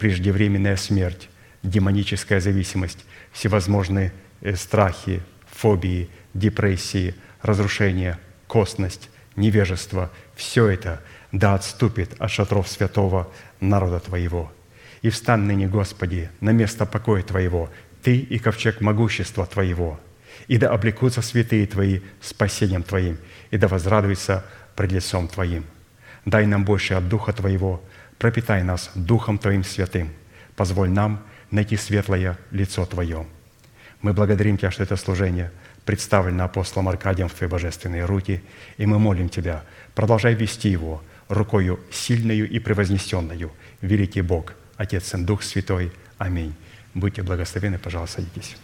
преждевременная смерть, демоническая зависимость, всевозможные э, страхи, фобии, депрессии, разрушения, косность, невежество – все это да отступит от шатров святого народа Твоего. И встань ныне, Господи, на место покоя Твоего, Ты и ковчег могущества Твоего, и да облекутся святые Твои спасением Твоим, и да возрадуются пред лицом Твоим. Дай нам больше от Духа Твоего, пропитай нас Духом Твоим святым, позволь нам найти светлое лицо Твое. Мы благодарим Тебя, что это служение представлено апостолом Аркадием в Твои божественные руки, и мы молим Тебя, продолжай вести его рукою сильною и превознесенную, великий Бог, Отец и Дух Святой. Аминь. Будьте благословены, пожалуйста, садитесь.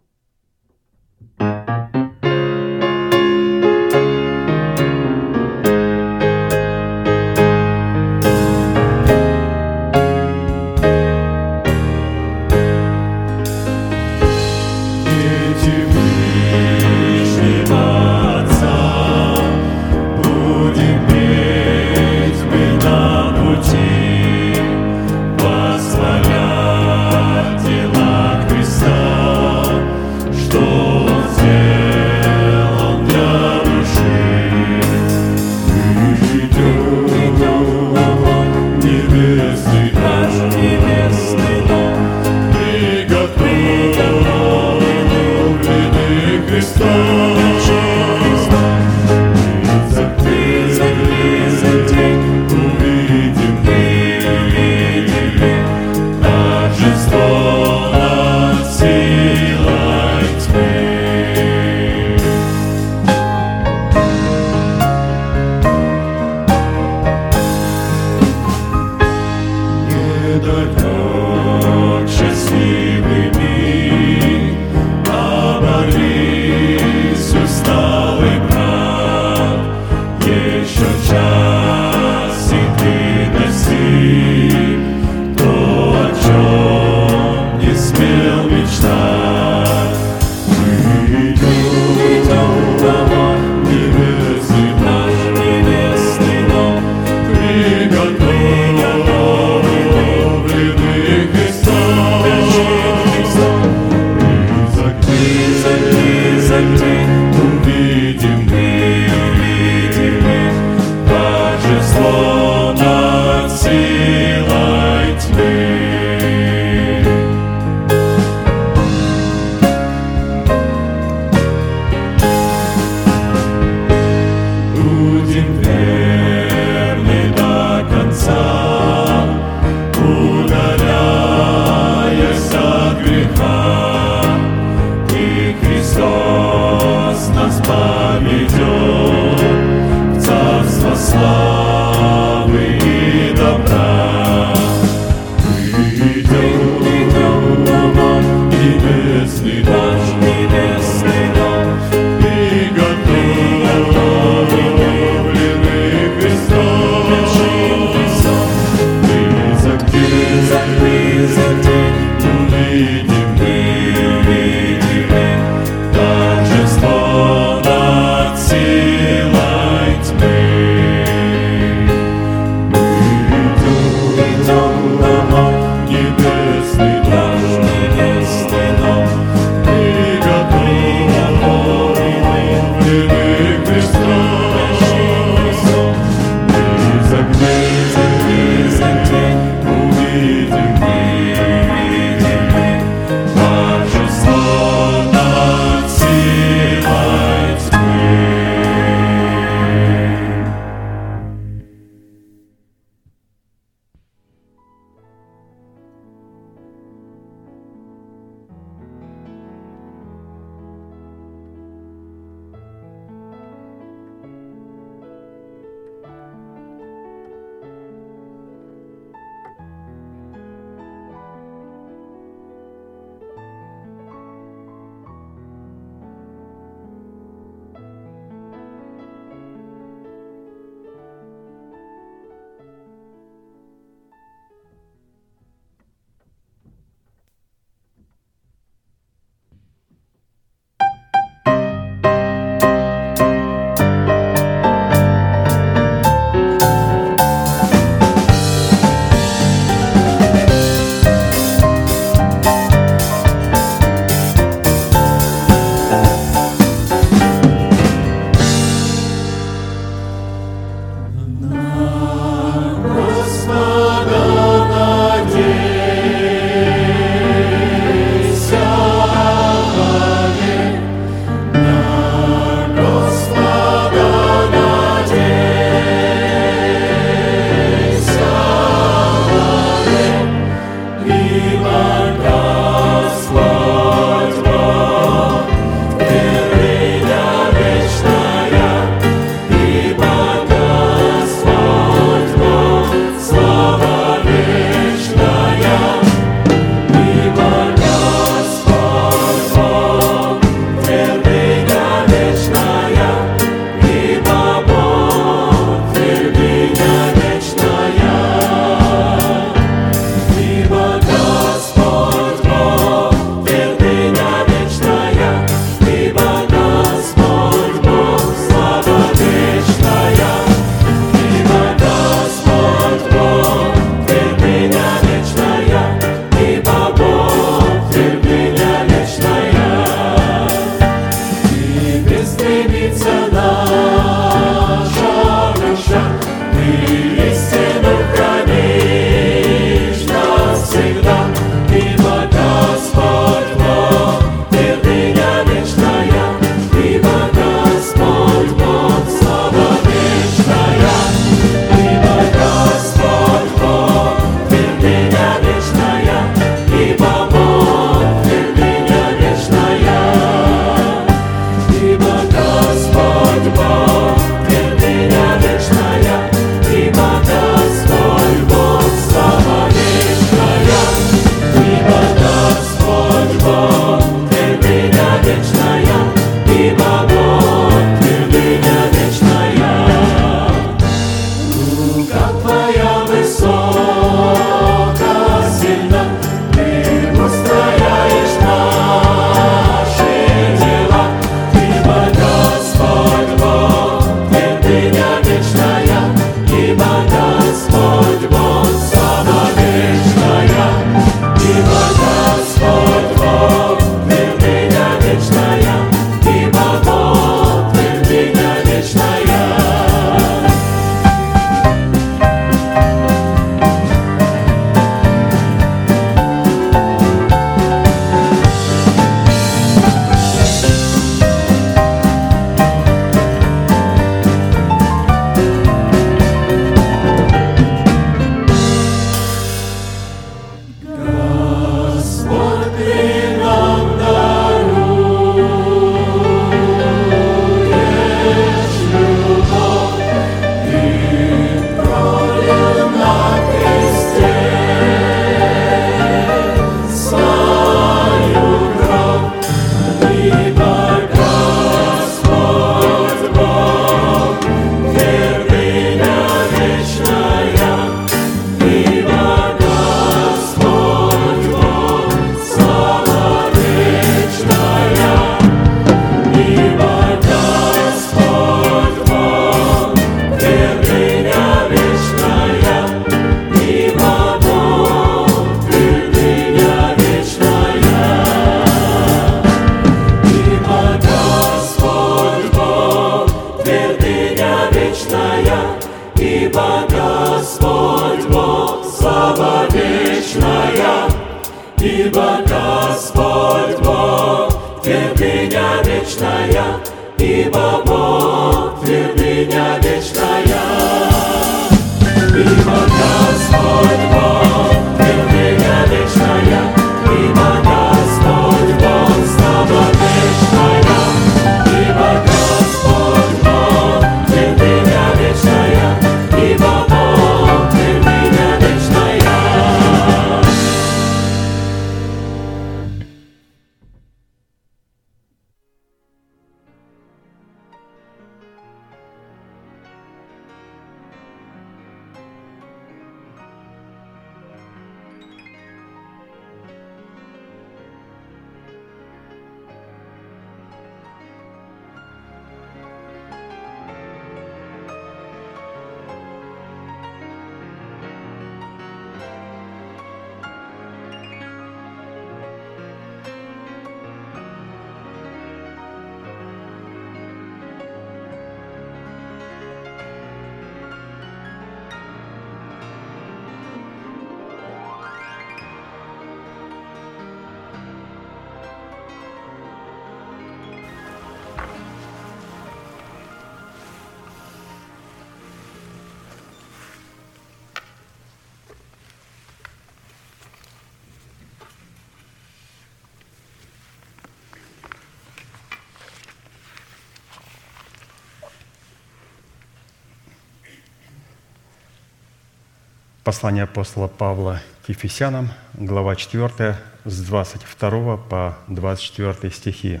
Послание апостола Павла к Ефесянам, глава 4, с 22 по 24 стихи.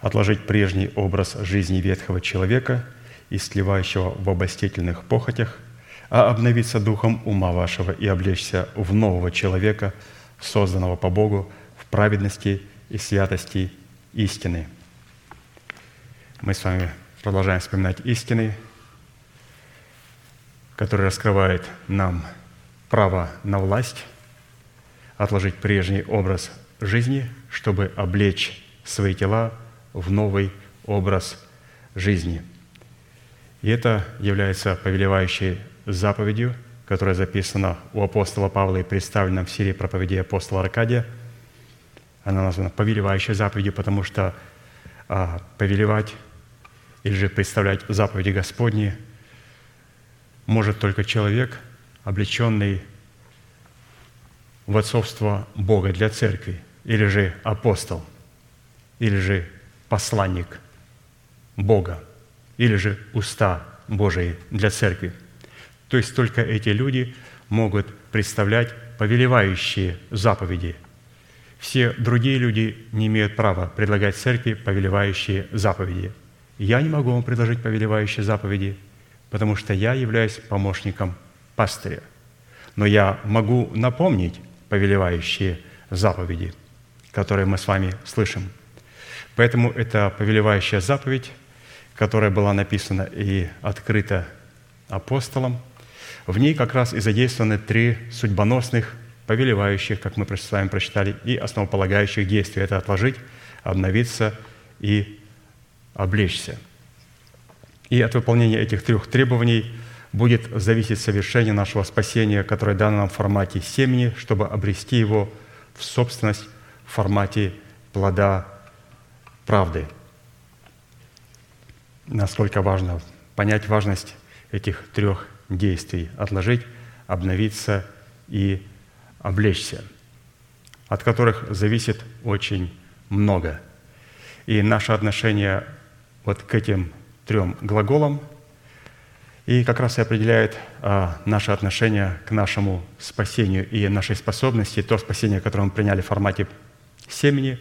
«Отложить прежний образ жизни ветхого человека, истлевающего в обостительных похотях, а обновиться духом ума вашего и облечься в нового человека, созданного по Богу в праведности и святости истины». Мы с вами продолжаем вспоминать истины, который раскрывает нам право на власть, отложить прежний образ жизни, чтобы облечь свои тела в новый образ жизни. И это является повелевающей заповедью, которая записана у апостола Павла и представлена в серии проповедей апостола Аркадия. Она названа повелевающей заповедью, потому что а, повелевать или же представлять заповеди Господни – может только человек, облеченный в отцовство Бога для церкви, или же апостол, или же посланник Бога, или же уста Божии для церкви. То есть только эти люди могут представлять повелевающие заповеди. Все другие люди не имеют права предлагать церкви повелевающие заповеди. Я не могу вам предложить повелевающие заповеди – потому что я являюсь помощником пастыря. Но я могу напомнить повелевающие заповеди, которые мы с вами слышим. Поэтому это повелевающая заповедь, которая была написана и открыта апостолом. В ней как раз и задействованы три судьбоносных, повелевающих, как мы с вами прочитали, и основополагающих действия. Это отложить, обновиться и облечься – и от выполнения этих трех требований будет зависеть совершение нашего спасения, которое дано нам в формате семени, чтобы обрести его в собственность в формате плода правды. Насколько важно понять важность этих трех действий – отложить, обновиться и облечься, от которых зависит очень много. И наше отношение вот к этим трем глаголам, и как раз и определяет а, наше отношение к нашему спасению и нашей способности, то спасение, которое мы приняли в формате семени,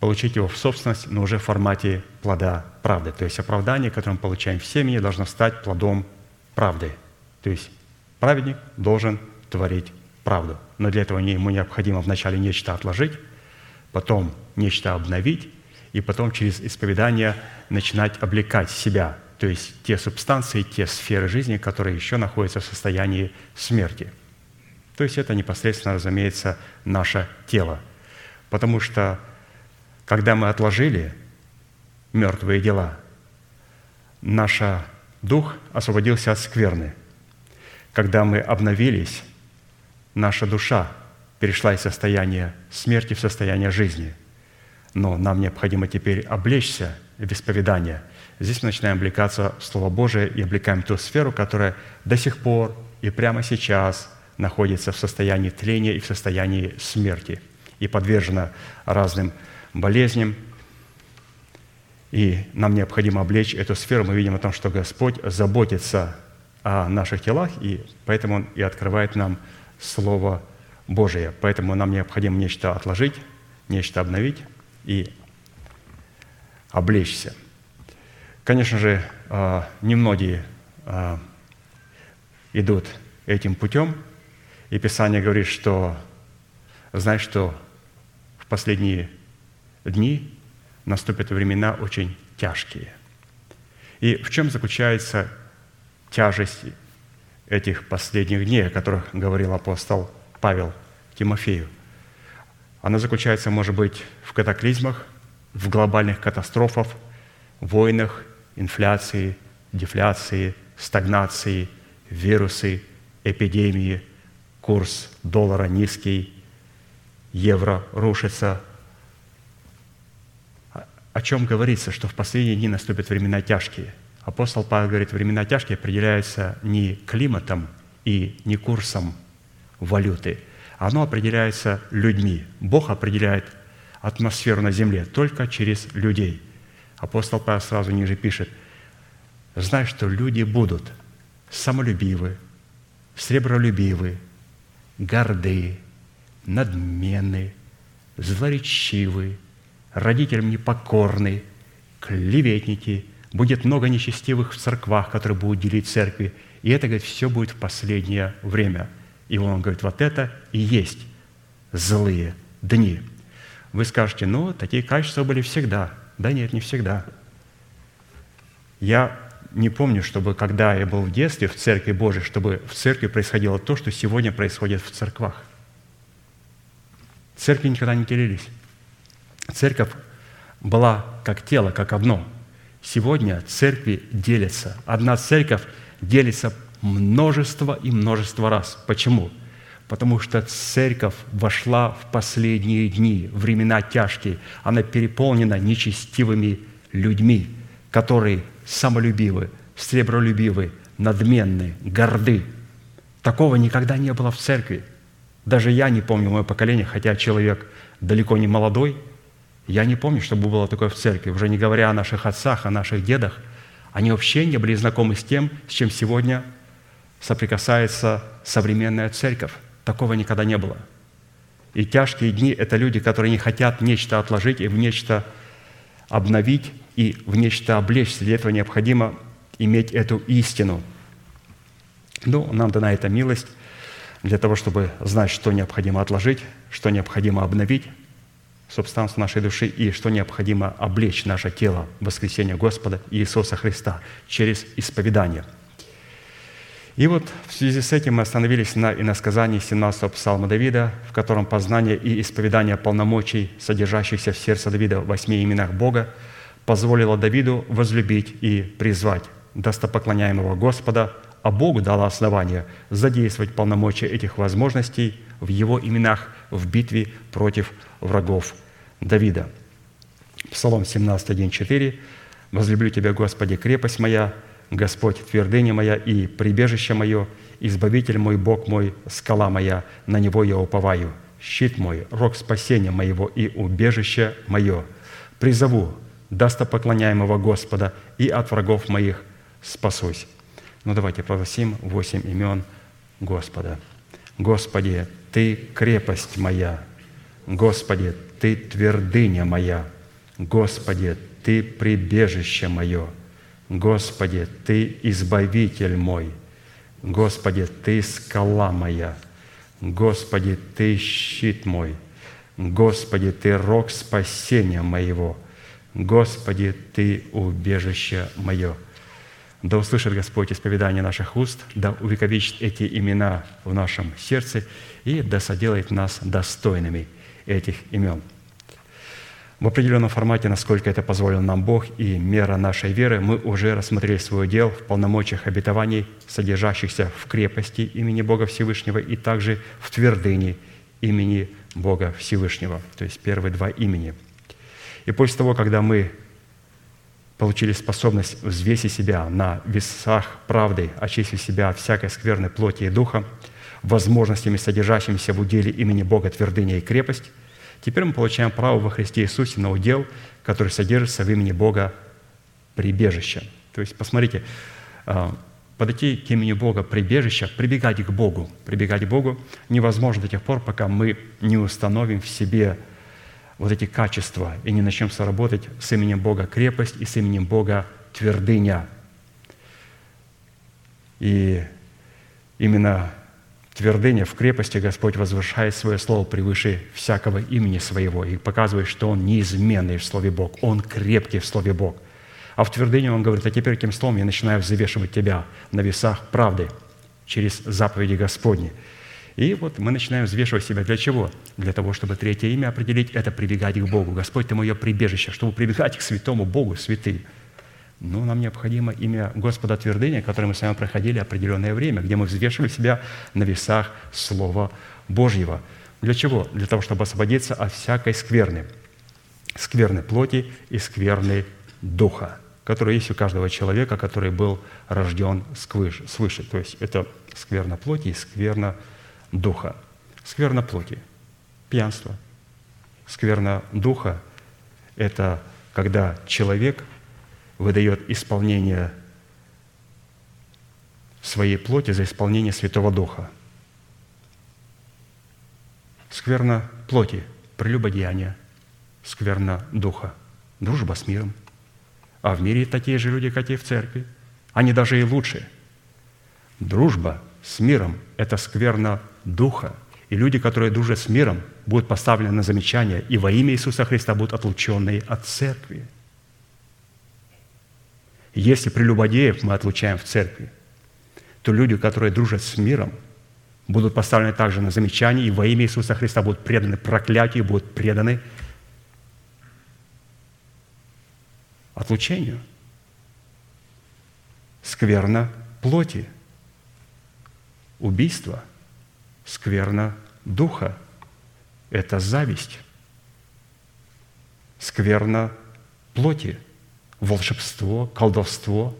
получить его в собственность, но уже в формате плода правды. То есть оправдание, которое мы получаем в семени, должно стать плодом правды. То есть праведник должен творить правду. Но для этого ему необходимо вначале нечто отложить, потом нечто обновить, и потом через исповедание начинать облекать себя, то есть те субстанции, те сферы жизни, которые еще находятся в состоянии смерти. То есть это непосредственно, разумеется, наше тело. Потому что когда мы отложили мертвые дела, наш дух освободился от скверны, когда мы обновились, наша душа перешла из состояния смерти в состояние жизни. Но нам необходимо теперь облечься в исповедание. Здесь мы начинаем облекаться в Слово Божие и облекаем ту сферу, которая до сих пор и прямо сейчас находится в состоянии тления и в состоянии смерти и подвержена разным болезням. И нам необходимо облечь эту сферу. Мы видим о том, что Господь заботится о наших телах, и поэтому Он и открывает нам Слово Божие. Поэтому нам необходимо нечто отложить, нечто обновить и облечься. Конечно же, а, немногие а, идут этим путем, и Писание говорит, что знай, что в последние дни наступят времена очень тяжкие. И в чем заключается тяжесть этих последних дней, о которых говорил апостол Павел Тимофею. Она заключается, может быть, в катаклизмах, в глобальных катастрофах, войнах, инфляции, дефляции, стагнации, вирусы, эпидемии, курс доллара низкий, евро рушится. О чем говорится, что в последние дни наступят времена тяжкие – Апостол Павел говорит, времена тяжкие определяются не климатом и не курсом валюты. Оно определяется людьми. Бог определяет атмосферу на земле только через людей. Апостол Павел сразу ниже пишет, «Знай, что люди будут самолюбивы, сребролюбивы, горды, надменны, злоречивы, родителям непокорны, клеветники, будет много нечестивых в церквах, которые будут делить церкви. И это, говорит, все будет в последнее время. И он говорит, вот это и есть злые дни. Вы скажете, ну, такие качества были всегда. Да нет, не всегда. Я не помню, чтобы когда я был в детстве в Церкви Божией, чтобы в церкви происходило то, что сегодня происходит в церквах. Церкви никогда не делились. Церковь была как тело, как одно – Сегодня церкви делятся. Одна церковь делится множество и множество раз. Почему? Потому что церковь вошла в последние дни, времена тяжкие. Она переполнена нечестивыми людьми, которые самолюбивы, сребролюбивы, надменны, горды. Такого никогда не было в церкви. Даже я не помню мое поколение, хотя человек далеко не молодой – я не помню, чтобы было такое в церкви, уже не говоря о наших отцах, о наших дедах. Они вообще не были знакомы с тем, с чем сегодня соприкасается современная церковь. Такого никогда не было. И тяжкие дни – это люди, которые не хотят нечто отложить и в нечто обновить, и в нечто облечься. Для этого необходимо иметь эту истину. Ну, нам дана эта милость для того, чтобы знать, что необходимо отложить, что необходимо обновить, субстанцию нашей души и что необходимо облечь наше тело в воскресение Господа Иисуса Христа через исповедание. И вот в связи с этим мы остановились на иносказании 17-го псалма Давида, в котором познание и исповедание полномочий, содержащихся в сердце Давида в восьми именах Бога, позволило Давиду возлюбить и призвать достопоклоняемого Господа, а Богу дало основание задействовать полномочия этих возможностей в Его именах в битве против врагов Давида. Псалом 17, 1, 4. «Возлюблю Тебя, Господи, крепость моя, Господь, твердыня моя и прибежище мое, Избавитель мой, Бог мой, скала моя, на Него я уповаю, щит мой, рог спасения моего и убежище мое. Призову достопоклоняемого Господа, и от врагов моих спасусь». Ну, давайте прогласим восемь имен Господа. Господи, Ты крепость моя, Господи, Ты твердыня моя, Господи, Ты прибежище мое, Господи, Ты избавитель мой, Господи, Ты скала моя, Господи, Ты щит мой, Господи, Ты рог спасения моего, Господи, Ты убежище мое. Да услышит Господь исповедание наших уст, да увековечит эти имена в нашем сердце и да соделает нас достойными – этих имен. В определенном формате, насколько это позволил нам Бог и мера нашей веры, мы уже рассмотрели свой дел в полномочиях обетований, содержащихся в крепости имени Бога Всевышнего и также в твердыне имени Бога Всевышнего, то есть первые два имени. И после того, когда мы получили способность взвесить себя на весах правды, очистить себя от всякой скверной плоти и духа, возможностями, содержащимися в уделе имени Бога твердыня и крепость, теперь мы получаем право во Христе Иисусе на удел, который содержится в имени Бога прибежище. То есть, посмотрите, а, подойти к имени Бога прибежища, прибегать к Богу. Прибегать к Богу невозможно до тех пор, пока мы не установим в себе вот эти качества и не начнем соработать с именем Бога крепость и с именем Бога твердыня. И именно твердыня в крепости Господь возвышает свое слово превыше всякого имени своего и показывает, что Он неизменный в Слове Бог, Он крепкий в Слове Бог. А в твердыне Он говорит, а теперь этим словом я начинаю взвешивать тебя на весах правды через заповеди Господни. И вот мы начинаем взвешивать себя. Для чего? Для того, чтобы третье имя определить, это прибегать к Богу. Господь, Ты мое прибежище, чтобы прибегать к святому Богу, святый. Ну, нам необходимо имя Господа твердыня, которое мы с вами проходили определенное время, где мы взвешивали себя на весах Слова Божьего. Для чего? Для того, чтобы освободиться от всякой скверны. Скверной плоти и скверной духа, которая есть у каждого человека, который был рожден свыше. То есть это скверна плоти и скверна духа. Скверна плоти – пьянство. Скверна духа – это когда человек выдает исполнение своей плоти за исполнение Святого Духа. Скверно плоти, прелюбодеяние, скверно духа, дружба с миром. А в мире такие же люди, как и в церкви. Они даже и лучше. Дружба с миром – это скверно духа. И люди, которые дружат с миром, будут поставлены на замечание, и во имя Иисуса Христа будут отлученные от церкви – если прелюбодеев мы отлучаем в церкви, то люди, которые дружат с миром, будут поставлены также на замечание, и во имя Иисуса Христа будут преданы проклятию, будут преданы отлучению. Скверно плоти, убийство, скверно духа – это зависть, скверно плоти – волшебство, колдовство,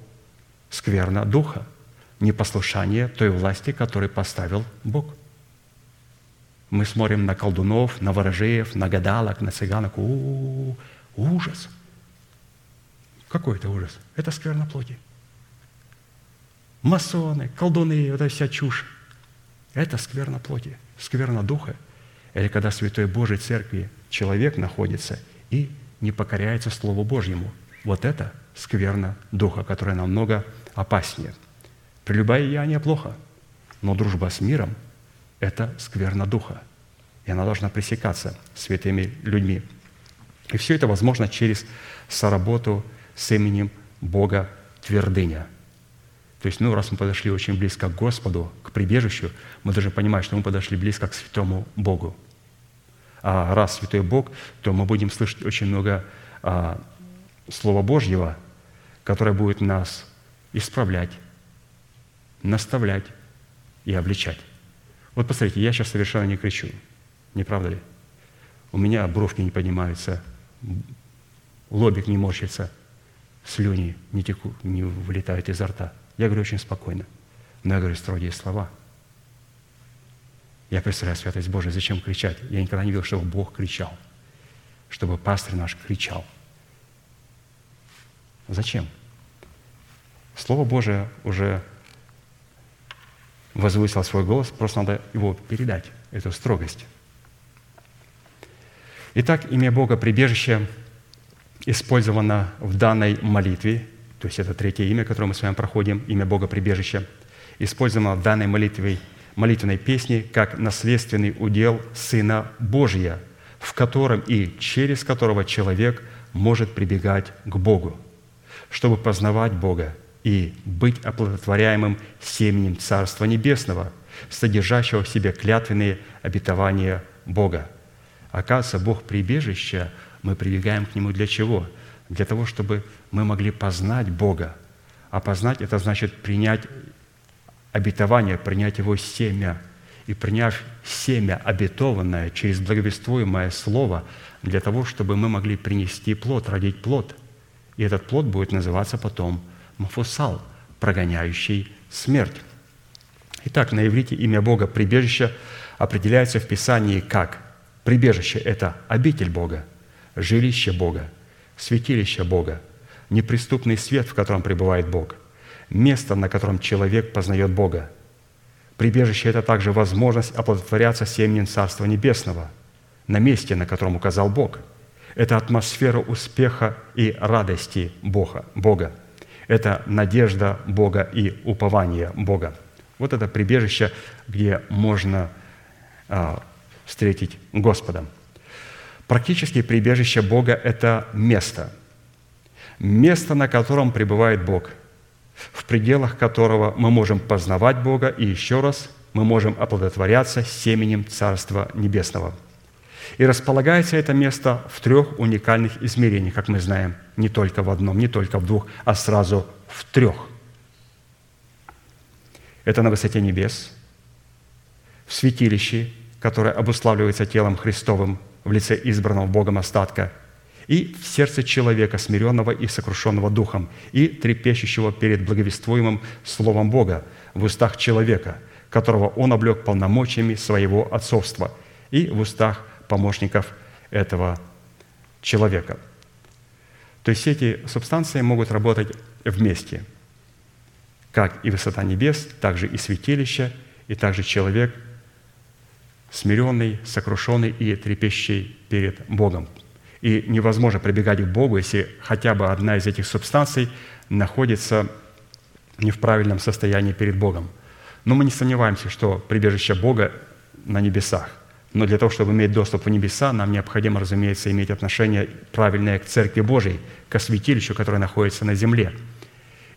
скверна духа, непослушание той власти, которую поставил Бог. Мы смотрим на колдунов, на ворожеев, на гадалок, на цыганок. У-у-у, ужас! Какой это ужас? Это скверна плоти. Масоны, колдуны, вот эта вся чушь. Это скверна плоти, скверна духа. Или когда в Святой Божьей Церкви человек находится и не покоряется Слову Божьему – вот это скверна духа, которая намного опаснее. Прелюбодеяние плохо, но дружба с миром – это скверна духа. И она должна пресекаться святыми людьми. И все это возможно через соработу с именем Бога Твердыня. То есть, ну, раз мы подошли очень близко к Господу, к прибежищу, мы должны понимать, что мы подошли близко к святому Богу. А раз святой Бог, то мы будем слышать очень много а, Слова Божьего, которое будет нас исправлять, наставлять и обличать. Вот посмотрите, я сейчас совершенно не кричу, не правда ли? У меня бровки не поднимаются, лобик не морщится, слюни не, теку, не вылетают изо рта. Я говорю очень спокойно, но я говорю строгие слова. Я представляю святость Божия, зачем кричать? Я никогда не видел, чтобы Бог кричал, чтобы пастор наш кричал – Зачем? Слово Божие уже возвысил свой голос, просто надо его передать, эту строгость. Итак, имя Бога прибежище использовано в данной молитве, то есть это третье имя, которое мы с вами проходим, имя Бога прибежище, использовано в данной молитве, молитвенной песне как наследственный удел Сына Божия, в котором и через которого человек может прибегать к Богу чтобы познавать Бога и быть оплодотворяемым семенем Царства Небесного, содержащего в себе клятвенные обетования Бога. Оказывается, Бог прибежище Мы прибегаем к Нему для чего? Для того, чтобы мы могли познать Бога. А познать – это значит принять обетование, принять Его семя. И приняв семя обетованное через благовествуемое Слово, для того, чтобы мы могли принести плод, родить плод. И этот плод будет называться потом Мафусал, прогоняющий смерть. Итак, на иврите имя Бога «прибежище» определяется в Писании как «прибежище» – это обитель Бога, жилище Бога, святилище Бога, неприступный свет, в котором пребывает Бог, место, на котором человек познает Бога. Прибежище – это также возможность оплодотворяться семенем Царства Небесного на месте, на котором указал Бог. Это атмосфера успеха и радости Бога. Бога. Это надежда Бога и упование Бога. Вот это прибежище, где можно а, встретить Господа. Практически прибежище Бога – это место. Место, на котором пребывает Бог – в пределах которого мы можем познавать Бога, и еще раз мы можем оплодотворяться семенем Царства Небесного. И располагается это место в трех уникальных измерениях, как мы знаем, не только в одном, не только в двух, а сразу в трех. Это на высоте небес, в святилище, которое обуславливается телом Христовым в лице избранного Богом остатка – и в сердце человека, смиренного и сокрушенного духом, и трепещущего перед благовествуемым Словом Бога в устах человека, которого Он облег полномочиями своего отцовства, и в устах помощников этого человека. То есть эти субстанции могут работать вместе, как и высота небес, так же и святилище, и также человек, смиренный, сокрушенный и трепещущий перед Богом, и невозможно прибегать к Богу, если хотя бы одна из этих субстанций находится не в правильном состоянии перед Богом. Но мы не сомневаемся, что прибежище Бога на небесах. Но для того, чтобы иметь доступ в небеса, нам необходимо, разумеется, иметь отношение правильное к Церкви Божией, к святилищу, которое находится на земле.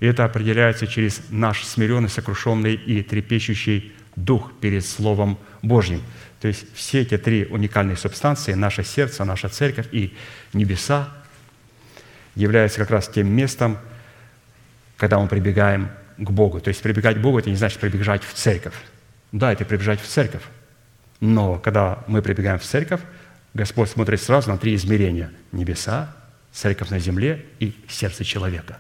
И это определяется через наш смиренный, сокрушенный и трепещущий дух перед Словом Божьим – то есть все эти три уникальные субстанции, наше сердце, наша церковь и небеса, являются как раз тем местом, когда мы прибегаем к Богу. То есть прибегать к Богу – это не значит прибежать в церковь. Да, это прибежать в церковь. Но когда мы прибегаем в церковь, Господь смотрит сразу на три измерения – небеса, церковь на земле и сердце человека.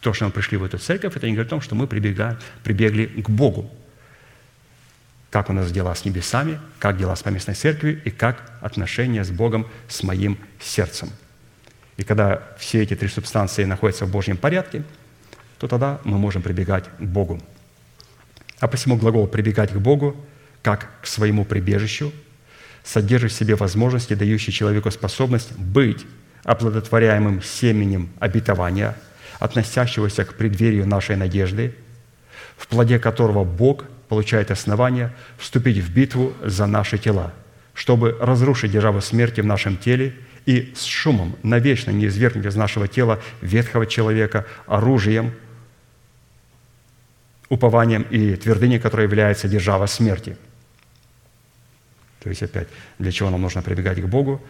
То, что мы пришли в эту церковь, это не говорит о том, что мы прибегаем, прибегли к Богу как у нас дела с небесами, как дела с поместной церковью и как отношения с Богом, с моим сердцем. И когда все эти три субстанции находятся в Божьем порядке, то тогда мы можем прибегать к Богу. А посему глагол «прибегать к Богу» как к своему прибежищу содержит в себе возможности, дающие человеку способность быть оплодотворяемым семенем обетования, относящегося к преддверию нашей надежды, в плоде которого Бог – получает основание вступить в битву за наши тела, чтобы разрушить державу смерти в нашем теле и с шумом навечно не извергнуть из нашего тела ветхого человека оружием, упованием и твердыней, которая является держава смерти. То есть опять, для чего нам нужно прибегать к Богу?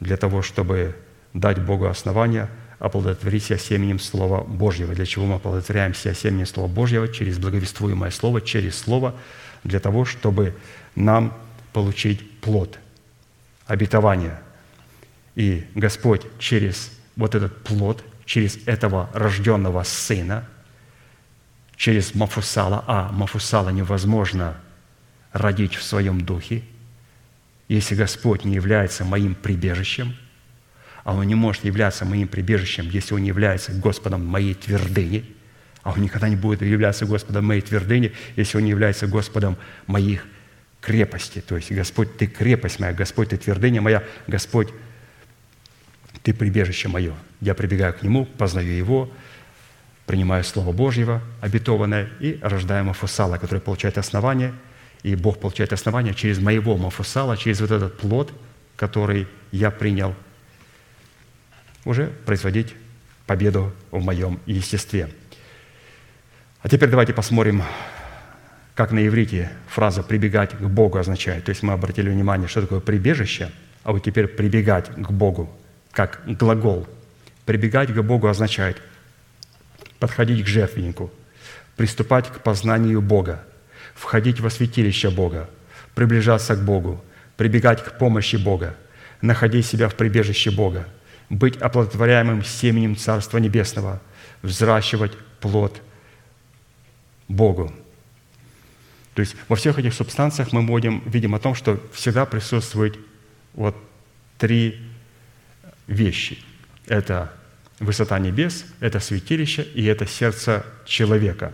Для того, чтобы дать Богу основания – оплодотворить себя семенем Слова Божьего. Для чего мы оплодотворяем себя семенем Слова Божьего? Через благовествуемое Слово, через Слово, для того, чтобы нам получить плод, обетование. И Господь через вот этот плод, через этого рожденного Сына, через Мафусала, а Мафусала невозможно родить в своем духе, если Господь не является моим прибежищем – а он не может являться моим прибежищем, если он не является Господом моей твердыни, а он никогда не будет являться Господом моей твердыни, если он не является Господом моих крепостей. То есть, Господь, Ты крепость моя, Господь, Ты твердыня моя, Господь, Ты прибежище мое. Я прибегаю к Нему, познаю Его, принимаю Слово Божьего, обетованное, и рождаю Мафусала, который получает основание, и Бог получает основание через моего Мафусала, через вот этот плод, который я принял – уже производить победу в моем естестве. А теперь давайте посмотрим, как на иврите фраза «прибегать к Богу» означает. То есть мы обратили внимание, что такое прибежище, а вот теперь прибегать к Богу. как глагол. Прибегать к Богу означает подходить к жертвеннику, приступать к познанию Бога, входить во святилище Бога, приближаться к Богу, прибегать к помощи Бога, находить себя в прибежище Бога, быть оплодотворяемым семенем Царства Небесного, взращивать плод Богу. То есть во всех этих субстанциях мы будем, видим о том, что всегда присутствует вот три вещи. Это высота небес, это святилище и это сердце человека.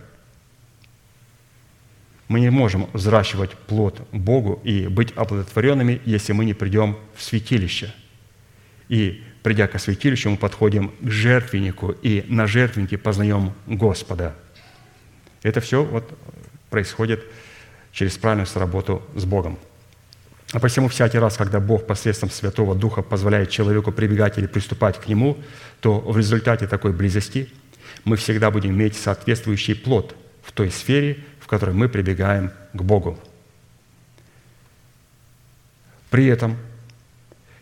Мы не можем взращивать плод Богу и быть оплодотворенными, если мы не придем в святилище. И придя к святилищу, мы подходим к жертвеннику, и на жертвеннике познаем Господа. Это все вот происходит через правильную работу с Богом. А посему всякий раз, когда Бог посредством Святого Духа позволяет человеку прибегать или приступать к Нему, то в результате такой близости мы всегда будем иметь соответствующий плод в той сфере, в которой мы прибегаем к Богу. При этом,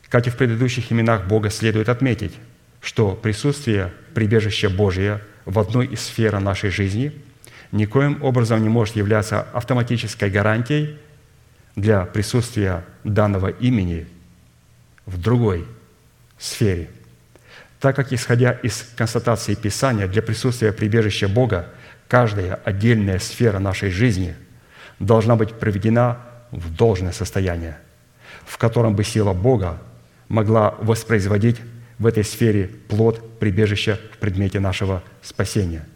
как и в предыдущих именах Бога, следует отметить, что присутствие прибежища Божия в одной из сфер нашей жизни никоим образом не может являться автоматической гарантией для присутствия данного имени в другой сфере. Так как, исходя из констатации Писания, для присутствия прибежища Бога каждая отдельная сфера нашей жизни должна быть приведена в должное состояние, в котором бы сила Бога могла воспроизводить в этой сфере плод прибежища в предмете нашего спасения.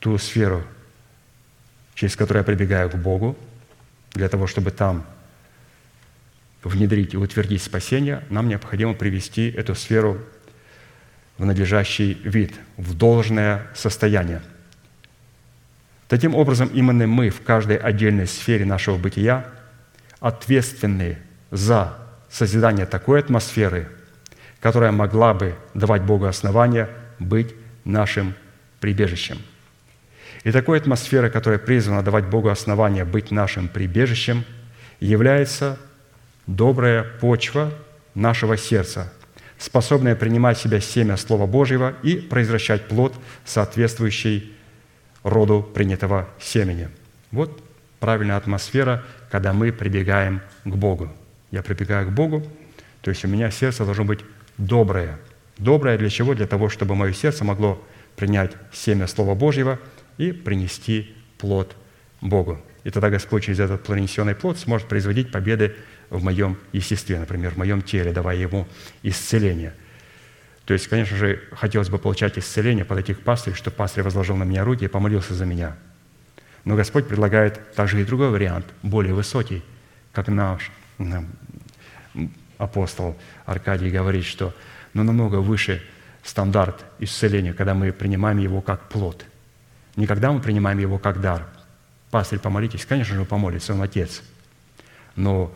Ту сферу, через которую я прибегаю к Богу – для того, чтобы там внедрить и утвердить спасение, нам необходимо привести эту сферу в надлежащий вид, в должное состояние. Таким образом, именно мы в каждой отдельной сфере нашего бытия ответственны за созидание такой атмосферы, которая могла бы давать Богу основания быть нашим прибежищем – и такой атмосферой, которая призвана давать Богу основания быть нашим прибежищем, является добрая почва нашего сердца, способная принимать в себя семя Слова Божьего и произвращать плод, соответствующий роду принятого семени. Вот правильная атмосфера, когда мы прибегаем к Богу. Я прибегаю к Богу, то есть у меня сердце должно быть доброе. Доброе для чего? Для того, чтобы мое сердце могло принять семя Слова Божьего – и принести плод Богу. И тогда Господь через этот принесенный плод сможет производить победы в моем естестве, например, в моем теле, давая ему исцеление. То есть, конечно же, хотелось бы получать исцеление, подойти к пастырю, чтобы пастырь возложил на меня руки и помолился за меня. Но Господь предлагает также и другой вариант, более высокий, как наш апостол Аркадий говорит, что ну, намного выше стандарт исцеления, когда мы принимаем его как плод – не когда мы принимаем его как дар. Пастырь, помолитесь. Конечно же, помолится, он отец. Но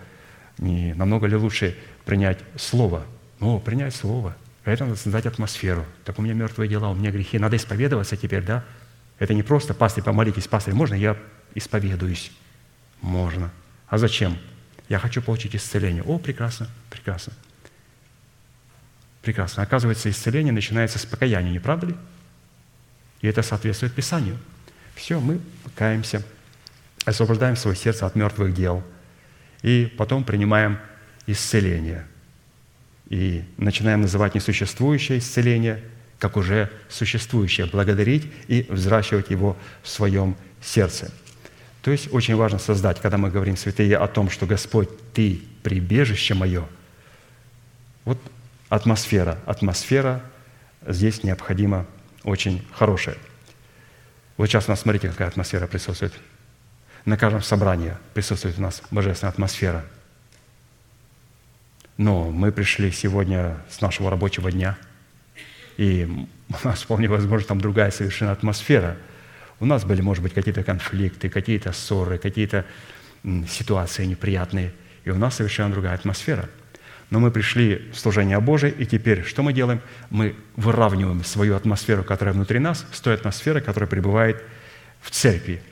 не намного ли лучше принять слово? Ну, принять слово. Это надо создать атмосферу. Так у меня мертвые дела, у меня грехи. Надо исповедоваться теперь, да? Это не просто, пастырь, помолитесь, пастырь, можно я исповедуюсь? Можно. А зачем? Я хочу получить исцеление. О, прекрасно, прекрасно. Прекрасно. Оказывается, исцеление начинается с покаяния, не правда ли? И это соответствует Писанию. Все, мы каемся, освобождаем свое сердце от мертвых дел, и потом принимаем исцеление. И начинаем называть несуществующее исцеление, как уже существующее, благодарить и взращивать его в своем сердце. То есть очень важно создать, когда мы говорим, святые, о том, что Господь, Ты – прибежище мое. Вот атмосфера. Атмосфера здесь необходима очень хорошее. Вот сейчас у нас, смотрите, какая атмосфера присутствует. На каждом собрании присутствует у нас божественная атмосфера. Но мы пришли сегодня с нашего рабочего дня, и у нас вполне возможно там другая совершенно атмосфера. У нас были, может быть, какие-то конфликты, какие-то ссоры, какие-то ситуации неприятные, и у нас совершенно другая атмосфера – но мы пришли в служение Божие, и теперь что мы делаем? Мы выравниваем свою атмосферу, которая внутри нас, с той атмосферой, которая пребывает в церкви.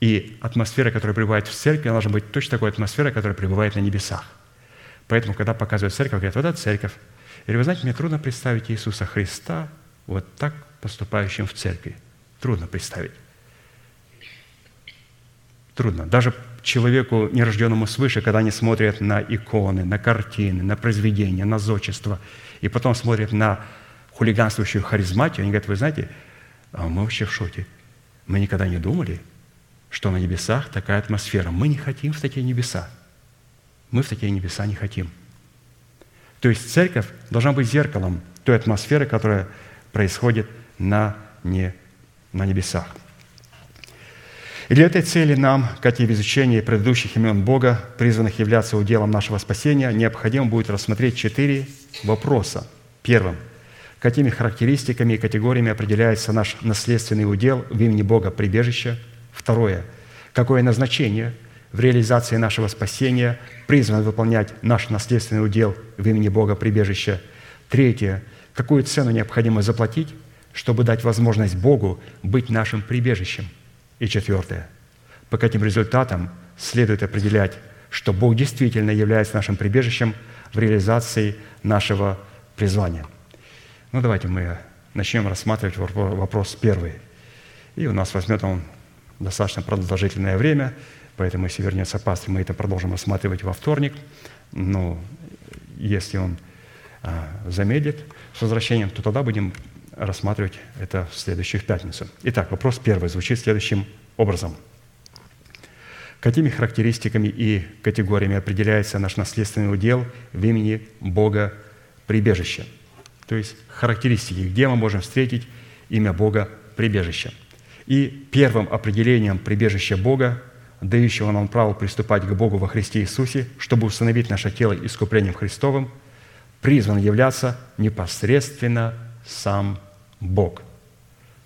И атмосфера, которая пребывает в церкви, она должна быть точно такой атмосферой, которая пребывает на небесах. Поэтому, когда показывают церковь, говорят, вот это церковь. Или вы знаете, мне трудно представить Иисуса Христа вот так поступающим в церкви. Трудно представить. Трудно. Даже человеку, нерожденному свыше, когда они смотрят на иконы, на картины, на произведения, на зодчество, и потом смотрят на хулиганствующую харизматию, они говорят, вы знаете, а мы вообще в шоке. Мы никогда не думали, что на небесах такая атмосфера. Мы не хотим в такие небеса. Мы в такие небеса не хотим. То есть церковь должна быть зеркалом той атмосферы, которая происходит на, не, на небесах. И для этой цели нам, как и в изучении предыдущих имен Бога, призванных являться уделом нашего спасения, необходимо будет рассмотреть четыре вопроса. Первым. Какими характеристиками и категориями определяется наш наследственный удел в имени Бога прибежища? Второе. Какое назначение в реализации нашего спасения призвано выполнять наш наследственный удел в имени Бога прибежища? Третье. Какую цену необходимо заплатить, чтобы дать возможность Богу быть нашим прибежищем? И четвертое. По каким результатам следует определять, что Бог действительно является нашим прибежищем в реализации нашего призвания – ну, давайте мы начнем рассматривать вопрос первый. И у нас возьмет он достаточно продолжительное время, поэтому если вернется пастырь, мы это продолжим рассматривать во вторник. Но если он а, замедлит с возвращением, то тогда будем рассматривать это в следующую пятницу. Итак, вопрос первый звучит следующим образом. Какими характеристиками и категориями определяется наш наследственный удел в имени Бога прибежища? то есть характеристики, где мы можем встретить имя Бога прибежище. И первым определением прибежища Бога, дающего нам право приступать к Богу во Христе Иисусе, чтобы установить наше тело искуплением Христовым, призван являться непосредственно сам Бог.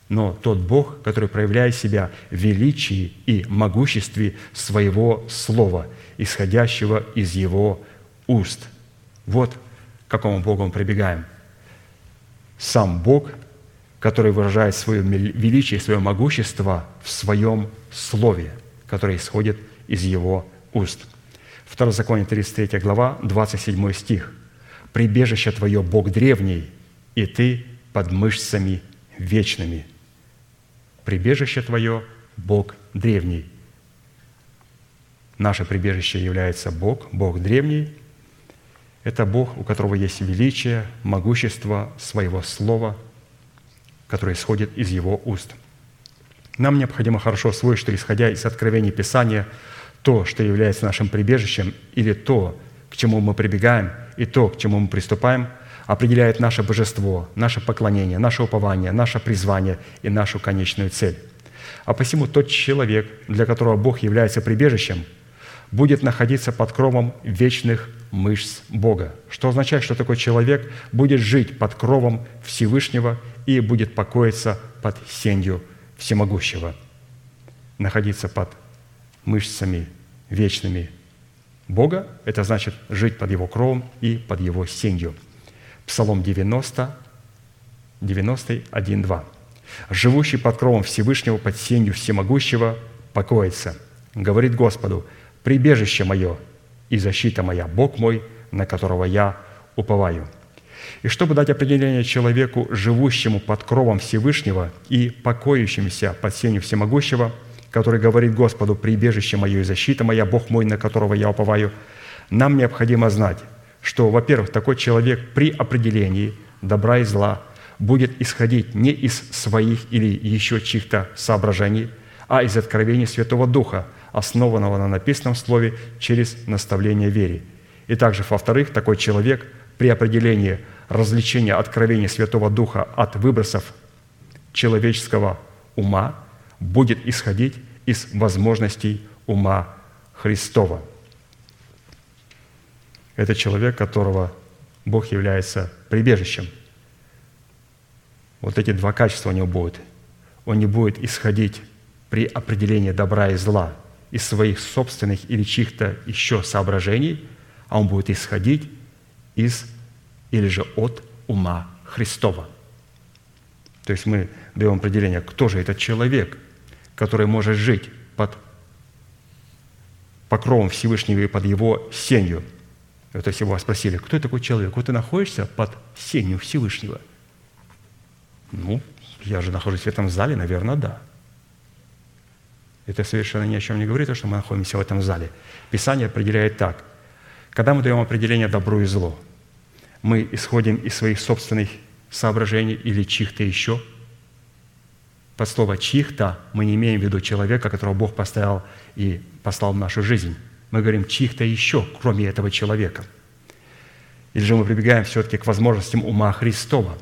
Но тот Бог, который проявляет себя в величии и могуществе своего Слова, исходящего из Его уст. Вот к какому Богу мы прибегаем – сам Бог, который выражает свое величие, свое могущество в своем Слове, которое исходит из Его уст. Второзаконие 33 глава, 27 стих. «Прибежище Твое, Бог древний, и Ты под мышцами вечными». Прибежище Твое, Бог древний. Наше прибежище является Бог, Бог древний – это Бог, у которого есть величие, могущество своего слова, которое исходит из Его уст. Нам необходимо хорошо освоить, что, исходя из откровений Писания, то, что является нашим прибежищем, или то, к чему мы прибегаем, и то, к чему мы приступаем, определяет наше божество, наше поклонение, наше упование, наше призвание и нашу конечную цель. А посему тот человек, для которого Бог является прибежищем, будет находиться под кровом вечных мышц Бога. Что означает, что такой человек будет жить под кровом Всевышнего и будет покоиться под сенью Всемогущего. Находиться под мышцами вечными Бога – это значит жить под Его кровом и под Его сенью. Псалом 90, 91, 2. «Живущий под кровом Всевышнего, под сенью Всемогущего, покоится. Говорит Господу, прибежище мое и защита моя, Бог мой, на которого я уповаю». И чтобы дать определение человеку, живущему под кровом Всевышнего и покоящимся под сенью Всемогущего, который говорит Господу, «Прибежище мое и защита моя, Бог мой, на которого я уповаю», нам необходимо знать, что, во-первых, такой человек при определении добра и зла будет исходить не из своих или еще чьих-то соображений, а из откровений Святого Духа, основанного на написанном слове через наставление вере. И также, во-вторых, такой человек при определении развлечения откровения Святого Духа от выбросов человеческого ума будет исходить из возможностей ума Христова. Это человек, которого Бог является прибежищем. Вот эти два качества у него будут. Он не будет исходить при определении добра и зла – из своих собственных или чьих-то еще соображений, а он будет исходить из или же от ума Христова. То есть мы даем определение, кто же этот человек, который может жить под покровом Всевышнего и под его сенью. Вот если вас спросили, кто такой человек? Вот ты находишься под сенью Всевышнего. Ну, я же нахожусь в этом зале, наверное, да. Это совершенно ни о чем не говорит, то, что мы находимся в этом зале. Писание определяет так. Когда мы даем определение добру и зло, мы исходим из своих собственных соображений или чьих-то еще. Под слово «чьих-то» мы не имеем в виду человека, которого Бог поставил и послал в нашу жизнь. Мы говорим «чьих-то еще, кроме этого человека». Или же мы прибегаем все-таки к возможностям ума Христова,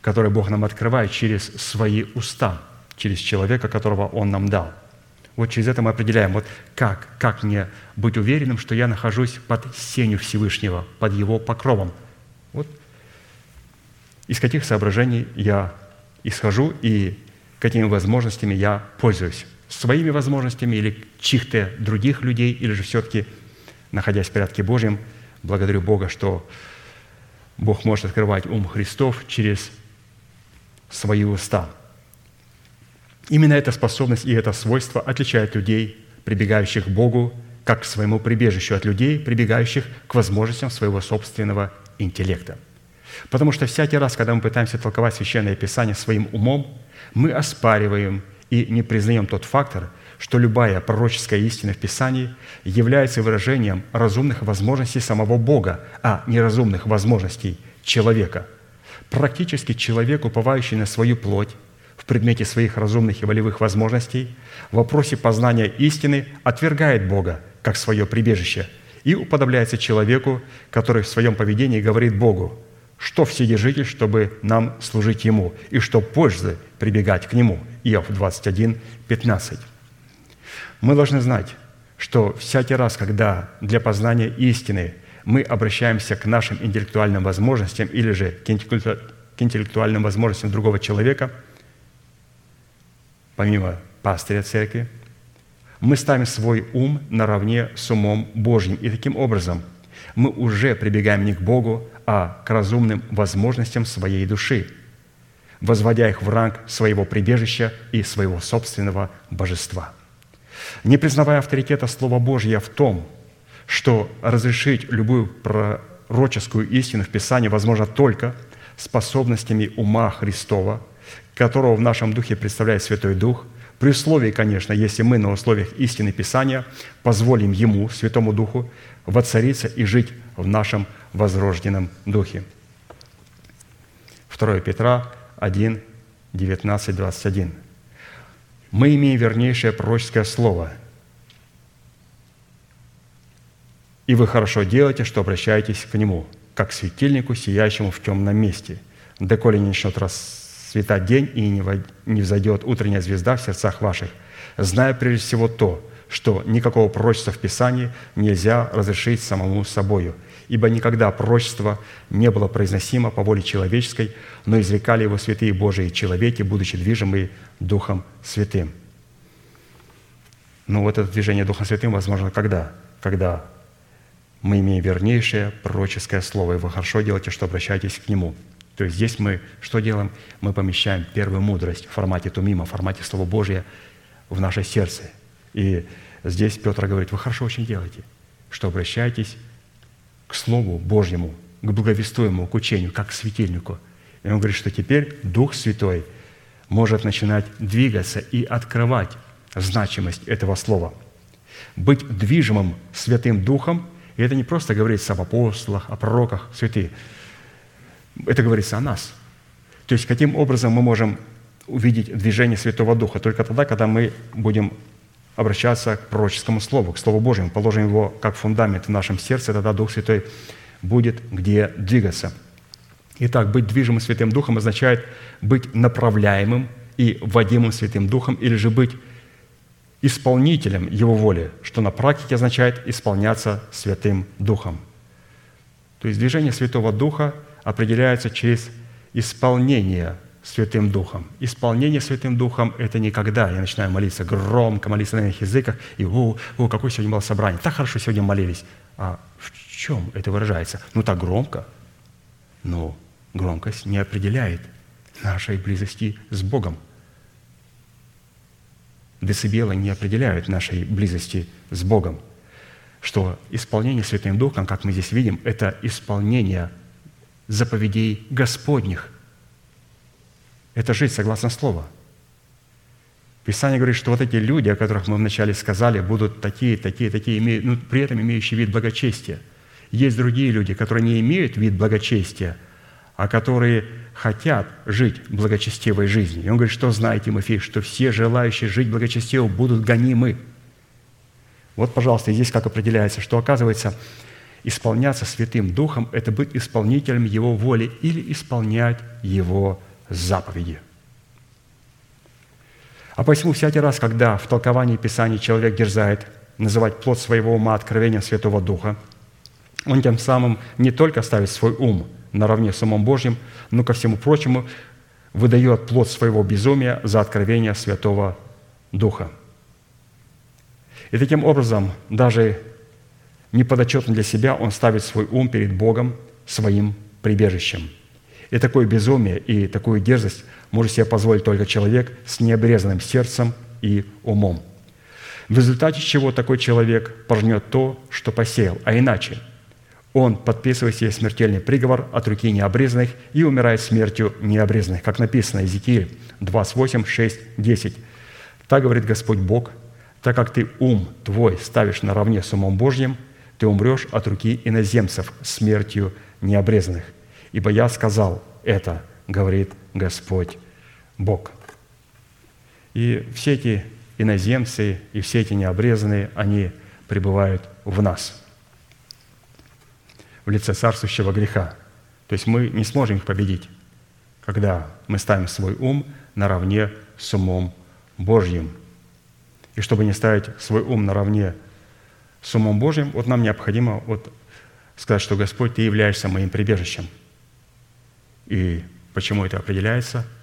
который Бог нам открывает через свои уста, через человека, которого Он нам дал – вот через это мы определяем, вот как, как мне быть уверенным, что я нахожусь под сенью Всевышнего, под Его покровом. Вот из каких соображений я исхожу и какими возможностями я пользуюсь. Своими возможностями или чьих-то других людей, или же все-таки, находясь в порядке Божьем, благодарю Бога, что Бог может открывать ум Христов через свои уста – Именно эта способность и это свойство отличает людей, прибегающих к Богу, как к своему прибежищу от людей, прибегающих к возможностям своего собственного интеллекта. Потому что всякий раз, когда мы пытаемся толковать Священное Писание своим умом, мы оспариваем и не признаем тот фактор, что любая пророческая истина в Писании является выражением разумных возможностей самого Бога, а не разумных возможностей человека. Практически человек, уповающий на свою плоть, в предмете своих разумных и волевых возможностей, в вопросе познания истины отвергает Бога как свое прибежище и уподобляется человеку, который в своем поведении говорит Богу, что вседержитель, чтобы нам служить Ему, и что пользы прибегать к Нему. Иов 21, 15. Мы должны знать, что всякий раз, когда для познания истины мы обращаемся к нашим интеллектуальным возможностям или же к интеллектуальным возможностям другого человека – помимо пастыря церкви, мы ставим свой ум наравне с умом Божьим. И таким образом мы уже прибегаем не к Богу, а к разумным возможностям своей души, возводя их в ранг своего прибежища и своего собственного божества. Не признавая авторитета Слова Божьего в том, что разрешить любую пророческую истину в Писании возможно только способностями ума Христова – которого в нашем духе представляет Святой Дух, при условии, конечно, если мы на условиях истины Писания позволим Ему, Святому Духу, воцариться и жить в нашем возрожденном Духе. 2 Петра 1, 19, 21. Мы имеем вернейшее пророческое слово, и вы хорошо делаете, что обращаетесь к нему, как к светильнику, сияющему в темном месте, доколе не начнет рас светать день и не взойдет утренняя звезда в сердцах ваших, зная прежде всего то, что никакого пророчества в Писании нельзя разрешить самому собою, ибо никогда пророчество не было произносимо по воле человеческой, но изрекали его святые Божии человеки, будучи движимые Духом Святым. Но вот это движение Духом Святым возможно когда? Когда мы имеем вернейшее пророческое слово, и вы хорошо делаете, что обращаетесь к нему – то есть здесь мы что делаем? Мы помещаем первую мудрость в формате тумима, в формате Слова Божия в наше сердце. И здесь Петр говорит, вы хорошо очень делаете, что обращаетесь к Слову Божьему, к благовестуемому, к учению, как к светильнику. И он говорит, что теперь Дух Святой может начинать двигаться и открывать значимость этого слова. Быть движимым Святым Духом, и это не просто говорится об апостолах, о пророках, святые – это говорится о нас. То есть каким образом мы можем увидеть движение Святого Духа? Только тогда, когда мы будем обращаться к пророческому слову, к Слову Божьему, положим его как фундамент в нашем сердце, тогда Дух Святой будет где двигаться. Итак, быть движимым Святым Духом означает быть направляемым и вводимым Святым Духом, или же быть исполнителем Его воли, что на практике означает исполняться Святым Духом. То есть движение Святого Духа – определяется через исполнение Святым Духом. Исполнение Святым Духом – это не когда я начинаю молиться громко, молиться на иных языках, и «О, о, какое сегодня было собрание! Так хорошо сегодня молились!» А в чем это выражается? Ну, так громко. Но громкость не определяет нашей близости с Богом. Децибелы не определяют нашей близости с Богом. что исполнение Святым Духом, как мы здесь видим, это исполнение заповедей Господних. Это жить согласно Слову. Писание говорит, что вот эти люди, о которых мы вначале сказали, будут такие, такие, такие, ну, при этом имеющие вид благочестия. Есть другие люди, которые не имеют вид благочестия, а которые хотят жить благочестивой жизнью. И он говорит, что знаете, Тимофей, что все желающие жить благочестиво будут гонимы. Вот, пожалуйста, здесь как определяется, что оказывается, исполняться Святым Духом – это быть исполнителем Его воли или исполнять Его заповеди. А посему всякий раз, когда в толковании Писаний человек дерзает называть плод своего ума откровением Святого Духа, он тем самым не только ставит свой ум наравне с умом Божьим, но ко всему прочему выдает плод своего безумия за откровение Святого Духа. И таким образом, даже неподотчетно для себя, он ставит свой ум перед Богом своим прибежищем. И такое безумие и такую дерзость может себе позволить только человек с необрезанным сердцем и умом. В результате чего такой человек пожнет то, что посеял, а иначе он подписывает себе смертельный приговор от руки необрезанных и умирает смертью необрезанных, как написано Иезекииль 28, 6, 10. Так говорит Господь Бог, так как ты ум твой ставишь наравне с умом Божьим, ты умрешь от руки иноземцев смертью необрезанных. Ибо я сказал это, говорит Господь Бог. И все эти иноземцы и все эти необрезанные, они пребывают в нас в лице царствующего греха. То есть мы не сможем их победить, когда мы ставим свой ум наравне с умом Божьим. И чтобы не ставить свой ум наравне с умом Божьим, вот нам необходимо вот сказать, что Господь, Ты являешься моим прибежищем. И почему это определяется –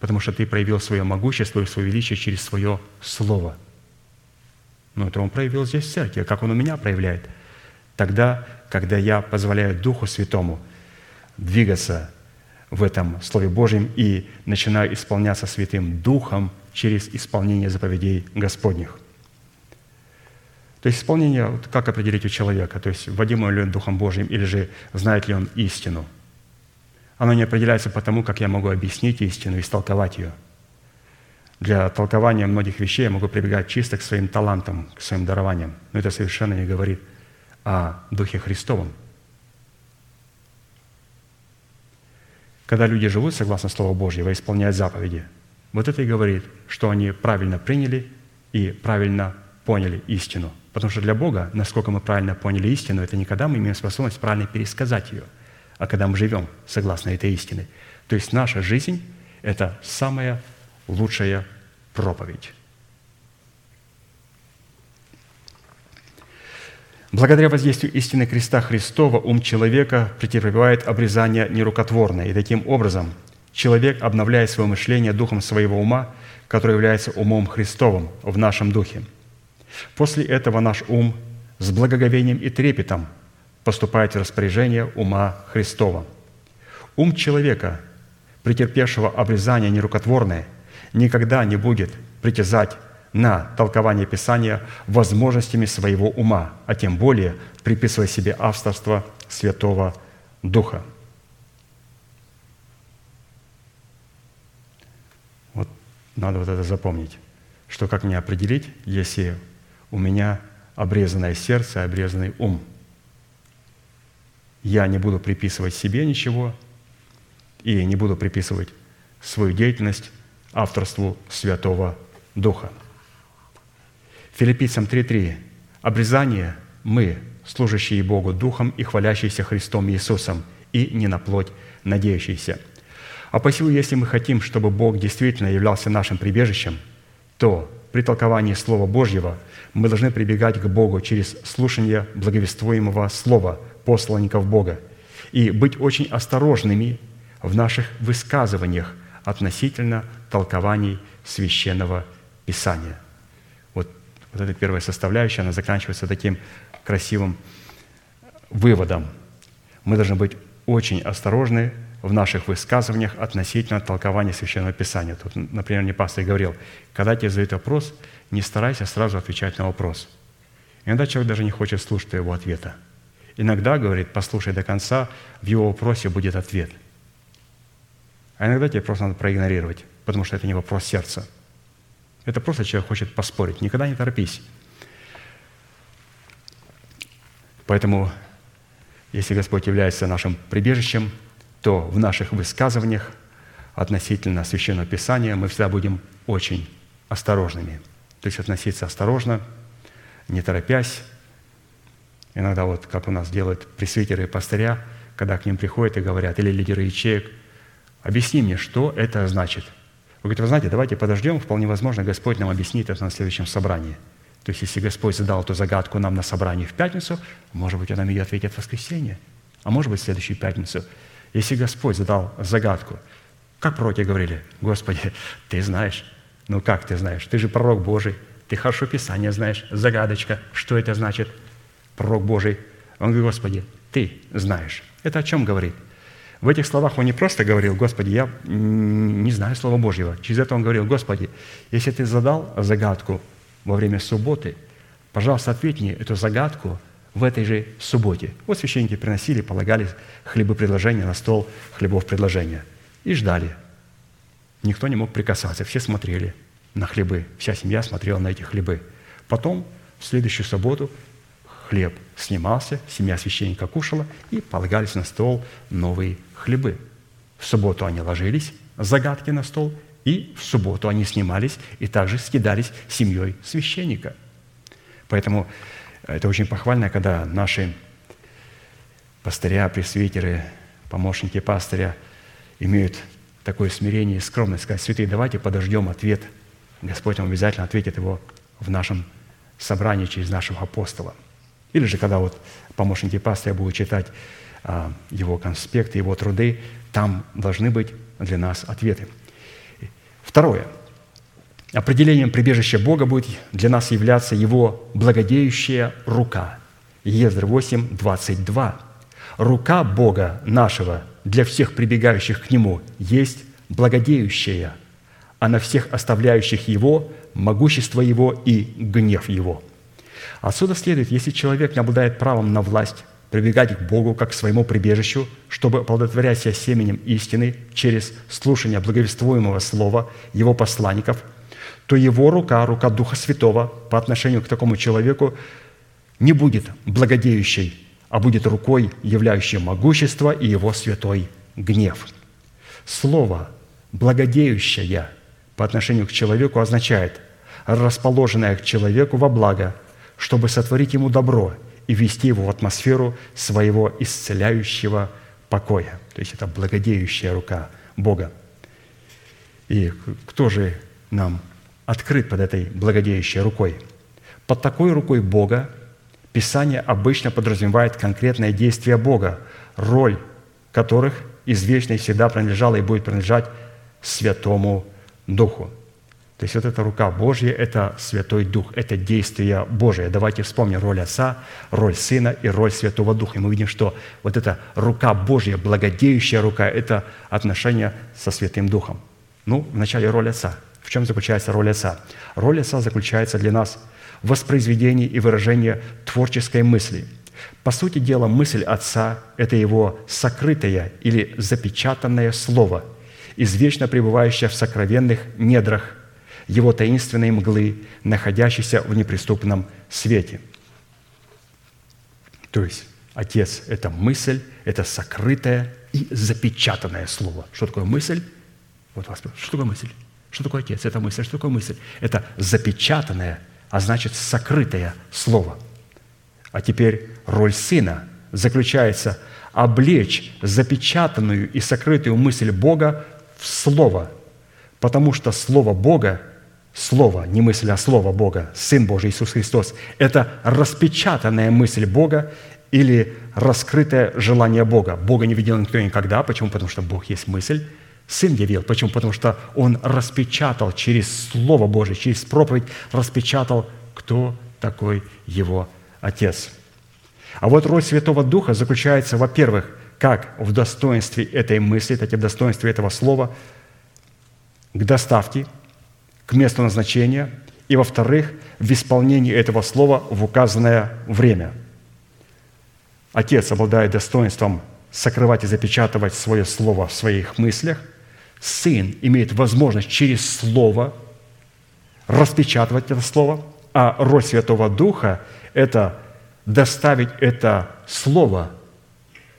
потому что ты проявил свое могущество и свое величие через свое Слово. Ну, это Он проявил здесь в церкви. А как Он у меня проявляет? Тогда, когда я позволяю Духу Святому двигаться в этом Слове Божьем и начинаю исполняться Святым Духом через исполнение заповедей Господних. То есть исполнение, как определить у человека, то есть вводимый ли он Духом Божьим или же знает ли он истину – оно не определяется по тому, как я могу объяснить истину и истолковать ее. Для толкования многих вещей я могу прибегать чисто к своим талантам, к своим дарованиям. Но это совершенно не говорит о Духе Христовом. Когда люди живут согласно Слову Божьего и исполняют заповеди, вот это и говорит, что они правильно приняли и правильно поняли истину. Потому что для Бога, насколько мы правильно поняли истину, это никогда мы имеем способность правильно пересказать ее – а когда мы живем согласно этой истине. То есть наша жизнь – это самая лучшая проповедь. Благодаря воздействию истины креста Христова ум человека претерпевает обрезание нерукотворное, и таким образом человек обновляет свое мышление духом своего ума, который является умом Христовым в нашем духе. После этого наш ум с благоговением и трепетом поступает в распоряжение ума Христова. Ум человека, претерпевшего обрезание нерукотворное, никогда не будет притязать на толкование Писания возможностями своего ума, а тем более приписывая себе авторство Святого Духа. Вот надо вот это запомнить, что как мне определить, если у меня обрезанное сердце, обрезанный ум – я не буду приписывать себе ничего и не буду приписывать свою деятельность авторству Святого Духа. Филиппийцам 3.3. Обрезание мы, служащие Богу Духом и хвалящиеся Христом Иисусом, и не на плоть надеющиеся. А посему, если мы хотим, чтобы Бог действительно являлся нашим прибежищем, то при толковании Слова Божьего мы должны прибегать к Богу через слушание благовествуемого Слова, посланников Бога и быть очень осторожными в наших высказываниях относительно толкований священного Писания. Вот, вот эта первая составляющая, она заканчивается таким красивым выводом. Мы должны быть очень осторожны в наших высказываниях относительно толкования Священного Писания. Тут, например, мне пастор говорил, когда тебе задают вопрос, не старайся сразу отвечать на вопрос. Иногда человек даже не хочет слушать его ответа. Иногда, говорит, послушай до конца, в его вопросе будет ответ. А иногда тебе просто надо проигнорировать, потому что это не вопрос сердца. Это просто человек хочет поспорить. Никогда не торопись. Поэтому, если Господь является нашим прибежищем, то в наших высказываниях относительно Священного Писания мы всегда будем очень осторожными. То есть относиться осторожно, не торопясь. Иногда вот, как у нас делают пресвитеры и пастыря, когда к ним приходят и говорят, или лидеры ячеек, объясни мне, что это значит. Вы говорите, вы знаете, давайте подождем, вполне возможно, Господь нам объяснит это на следующем собрании. То есть, если Господь задал эту загадку нам на собрании в пятницу, может быть, Он нам ее ответит в воскресенье, а может быть, в следующую пятницу. Если Господь задал загадку, как пророки говорили, Господи, Ты знаешь, ну как ты знаешь? Ты же пророк Божий, ты хорошо Писание знаешь, загадочка, что это значит, пророк Божий. Он говорит, Господи, ты знаешь. Это о чем говорит? В этих словах он не просто говорил, Господи, я не знаю Слова Божьего. Через это он говорил, Господи, если ты задал загадку во время субботы, пожалуйста, ответь мне эту загадку в этой же субботе. Вот священники приносили, полагали хлебы предложения на стол хлебов предложения и ждали – Никто не мог прикасаться, все смотрели на хлебы, вся семья смотрела на эти хлебы. Потом, в следующую субботу, хлеб снимался, семья священника кушала, и полагались на стол новые хлебы. В субботу они ложились, загадки на стол, и в субботу они снимались и также скидались семьей священника. Поэтому это очень похвально, когда наши пастыря, пресвитеры, помощники пастыря имеют такое смирение и скромность, сказать, святые, давайте подождем ответ. Господь вам обязательно ответит его в нашем собрании через нашего апостола. Или же, когда вот помощники пастыря будут читать а, его конспекты, его труды, там должны быть для нас ответы. Второе. Определением прибежища Бога будет для нас являться Его благодеющая рука. Ездр 8, 22. Рука Бога нашего для всех прибегающих к Нему есть благодеющая, а на всех оставляющих Его – могущество Его и гнев Его». Отсюда следует, если человек не обладает правом на власть, прибегать к Богу как к своему прибежищу, чтобы оплодотворять себя семенем истины через слушание благовествуемого слова Его посланников, то его рука, рука Духа Святого по отношению к такому человеку не будет благодеющей, а будет рукой, являющей могущество и его святой гнев. Слово «благодеющая» по отношению к человеку означает расположенное к человеку во благо, чтобы сотворить ему добро и ввести его в атмосферу своего исцеляющего покоя. То есть это благодеющая рука Бога. И кто же нам открыт под этой благодеющей рукой? Под такой рукой Бога Писание обычно подразумевает конкретное действие Бога, роль которых извечно и всегда принадлежала и будет принадлежать Святому Духу. То есть вот эта рука Божья – это Святой Дух, это действие Божие. Давайте вспомним роль Отца, роль Сына и роль Святого Духа. И мы видим, что вот эта рука Божья, благодеющая рука – это отношение со Святым Духом. Ну, вначале роль Отца. В чем заключается роль Отца? Роль Отца заключается для нас – воспроизведение и выражение творческой мысли. По сути дела, мысль Отца – это Его сокрытое или запечатанное Слово, извечно пребывающее в сокровенных недрах Его таинственной мглы, находящейся в неприступном свете. То есть Отец – это мысль, это сокрытое и запечатанное Слово. Что такое мысль? Вот вас что такое мысль? Что такое Отец? Это мысль. Что такое мысль? Это запечатанное а значит сокрытое слово. А теперь роль сына заключается облечь запечатанную и сокрытую мысль Бога в слово, потому что слово Бога Слово, не мысль, а Слово Бога, Сын Божий Иисус Христос, это распечатанная мысль Бога или раскрытое желание Бога. Бога не видел никто никогда. Почему? Потому что Бог есть мысль, Сын явил. Почему? Потому что Он распечатал через Слово Божие, через проповедь распечатал, кто такой Его Отец. А вот роль Святого Духа заключается, во-первых, как в достоинстве этой мысли, так и в достоинстве этого слова, к доставке, к месту назначения И, во-вторых, в исполнении этого слова в указанное время. Отец обладает достоинством сокрывать и запечатывать свое слово в своих мыслях. Сын имеет возможность через слово распечатывать это слово, а роль Святого Духа – это доставить это слово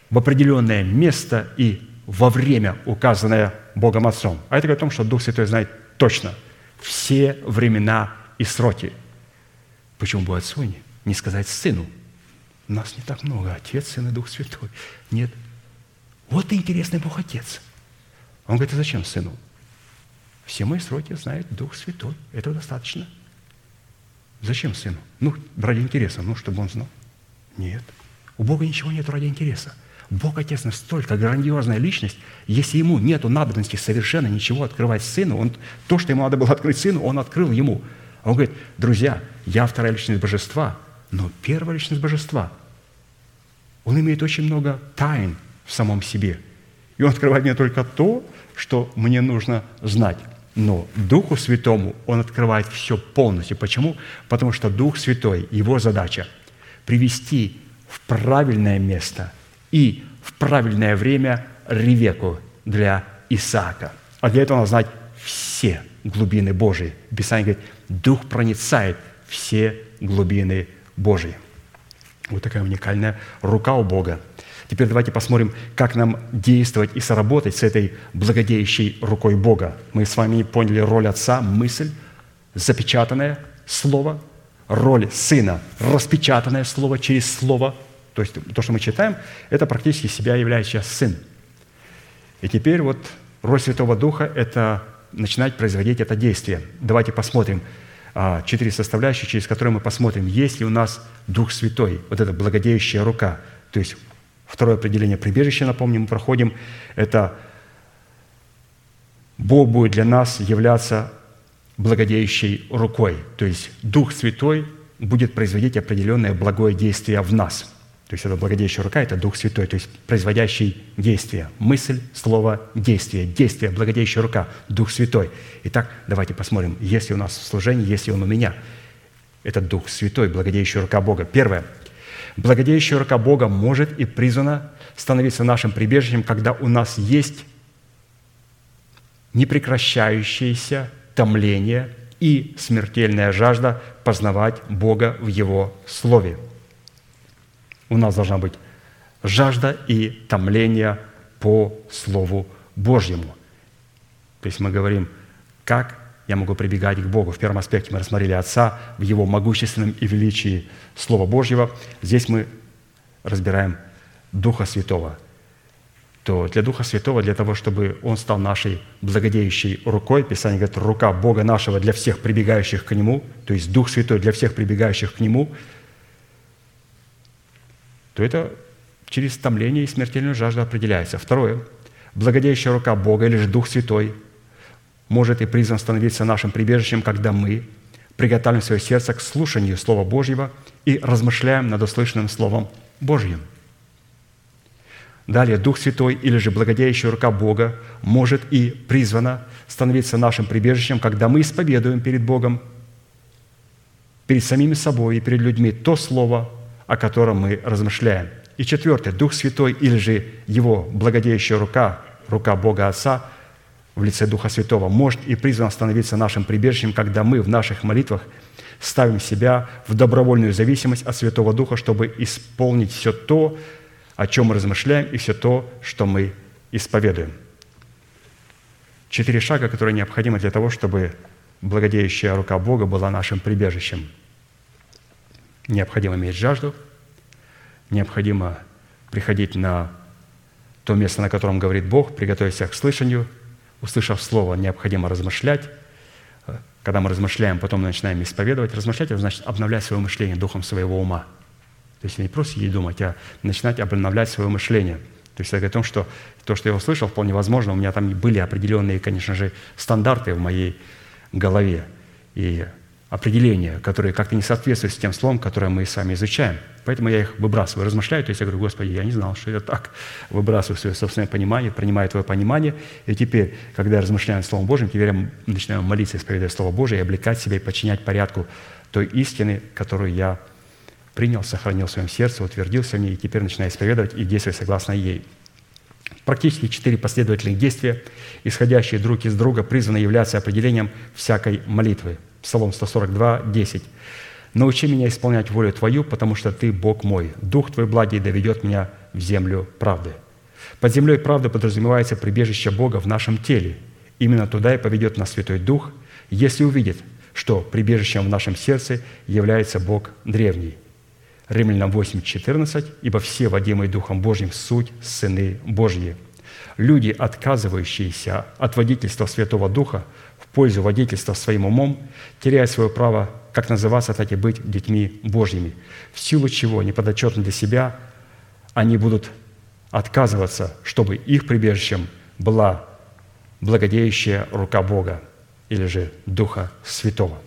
в определенное место и во время, указанное Богом Отцом. А это говорит о том, что Дух Святой знает точно все времена и сроки. Почему бы Отцу не сказать Сыну? Нас не так много. Отец, Сын и Дух Святой. Нет. Вот и интересный Бог Отец. Он говорит, а зачем Сыну? Все мои сроки знает Дух Святой. Этого достаточно. Зачем Сыну? Ну, ради интереса, ну, чтобы он знал. Нет. У Бога ничего нет ради интереса. Бог Отец настолько грандиозная личность, если ему нет надобности совершенно ничего открывать Сыну, он, то, что ему надо было открыть Сыну, он открыл ему. Он говорит, друзья, я вторая личность Божества, но первая личность Божества. Он имеет очень много тайн в самом себе. И он открывает мне только то, что мне нужно знать. Но Духу Святому Он открывает все полностью. Почему? Потому что Дух Святой, Его задача – привести в правильное место и в правильное время Ревеку для Исаака. А для этого надо знать все глубины Божии. Писание говорит, Дух проницает все глубины Божии. Вот такая уникальная рука у Бога. Теперь давайте посмотрим, как нам действовать и соработать с этой благодеющей рукой Бога. Мы с вами поняли роль Отца, мысль, запечатанное Слово, роль Сына, распечатанное Слово через Слово. То есть то, что мы читаем, это практически себя является Сын. И теперь вот роль Святого Духа – это начинать производить это действие. Давайте посмотрим а, четыре составляющие, через которые мы посмотрим, есть ли у нас Дух Святой, вот эта благодеющая рука. То есть Второе определение прибежища, напомним, мы проходим, это Бог будет для нас являться благодеющей рукой. То есть Дух Святой будет производить определенное благое действие в нас. То есть это благодеющая рука – это Дух Святой, то есть производящий действие. Мысль, слово, действие. Действие, благодеющая рука, Дух Святой. Итак, давайте посмотрим, есть ли у нас в служении, есть ли он у меня. Это Дух Святой, благодеющая рука Бога. Первое – Благодеющая рука Бога может и призвана становиться нашим прибежищем, когда у нас есть непрекращающееся томление и смертельная жажда познавать Бога в Его Слове. У нас должна быть жажда и томление по Слову Божьему. То есть мы говорим, как я могу прибегать к Богу. В первом аспекте мы рассмотрели Отца в Его могущественном и величии Слова Божьего. Здесь мы разбираем Духа Святого. То для Духа Святого, для того, чтобы Он стал нашей благодеющей рукой, Писание говорит, рука Бога нашего для всех прибегающих к Нему, то есть Дух Святой для всех прибегающих к Нему, то это через томление и смертельную жажду определяется. Второе. Благодеющая рука Бога или же Дух Святой – может и призван становиться нашим прибежищем, когда мы приготовим свое сердце к слушанию Слова Божьего и размышляем над услышанным Словом Божьим. Далее, Дух Святой или же благодеющая рука Бога может и призвана становиться нашим прибежищем, когда мы исповедуем перед Богом, перед самими собой и перед людьми то Слово, о котором мы размышляем. И четвертое, Дух Святой или же Его благодеющая рука, рука Бога Отца – в лице Духа Святого может и призван становиться нашим прибежищем, когда мы в наших молитвах ставим себя в добровольную зависимость от Святого Духа, чтобы исполнить все то, о чем мы размышляем, и все то, что мы исповедуем. Четыре шага, которые необходимы для того, чтобы благодеющая рука Бога была нашим прибежищем. Необходимо иметь жажду, необходимо приходить на то место, на котором говорит Бог, приготовить себя к слышанию – услышав слово, необходимо размышлять. Когда мы размышляем, потом начинаем исповедовать. Размышлять – это значит обновлять свое мышление духом своего ума. То есть не просто сидеть думать, а начинать обновлять свое мышление. То есть это о том, что то, что я услышал, вполне возможно, у меня там были определенные, конечно же, стандарты в моей голове и определения, которые как-то не соответствуют с тем словом, которое мы с вами изучаем. Поэтому я их выбрасываю, размышляю, то есть я говорю, Господи, я не знал, что это так. Выбрасываю свое собственное понимание, принимаю Твое понимание. И теперь, когда я размышляю над Словом Божьим, теперь я начинаю молиться, исповедуя Слово Божие, и облекать себя и подчинять порядку той истины, которую я принял, сохранил в своем сердце, утвердился в ней, и теперь начинаю исповедовать и действовать согласно ей. Практически четыре последовательных действия, исходящие друг из друга, призваны являться определением всякой молитвы. Псалом 142, 10. «Научи меня исполнять волю Твою, потому что Ты Бог мой. Дух Твой благий доведет меня в землю правды». Под землей правды подразумевается прибежище Бога в нашем теле. Именно туда и поведет нас Святой Дух, если увидит, что прибежищем в нашем сердце является Бог древний. Римлянам 8, 14. «Ибо все, водимые Духом Божьим, суть сыны Божьи». Люди, отказывающиеся от водительства Святого Духа в пользу водительства своим умом, теряют свое право как называться, так и быть детьми Божьими, в силу чего, неподотчетно для себя, они будут отказываться, чтобы их прибежищем была благодеющая рука Бога или же Духа Святого.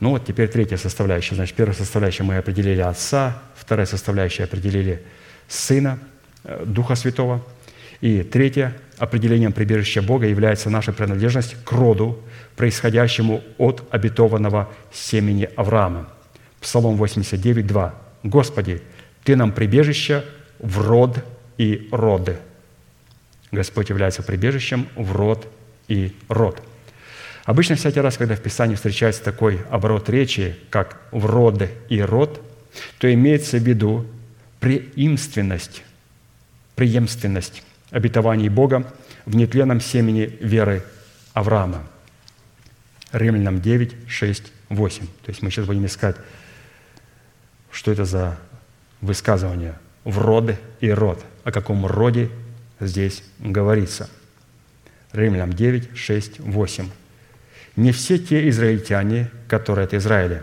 Ну вот теперь третья составляющая. Значит, первая составляющая мы определили Отца, вторая составляющая определили Сына, э, Духа Святого. И третье определением прибежища Бога является наша принадлежность к роду, происходящему от обетованного семени Авраама. Псалом 89, 2. «Господи, Ты нам прибежище в род и роды». Господь является прибежищем в род и род. Обычно всякий раз, когда в Писании встречается такой оборот речи, как в род и род, то имеется в виду преимственность, преемственность обетований Бога в нетленном семени веры Авраама. Римлянам 9, 6, 8. То есть мы сейчас будем искать, что это за высказывание в роды и род. О каком роде здесь говорится. Римлянам 9, 6, 8. «Не все те израильтяне, которые от Израиля,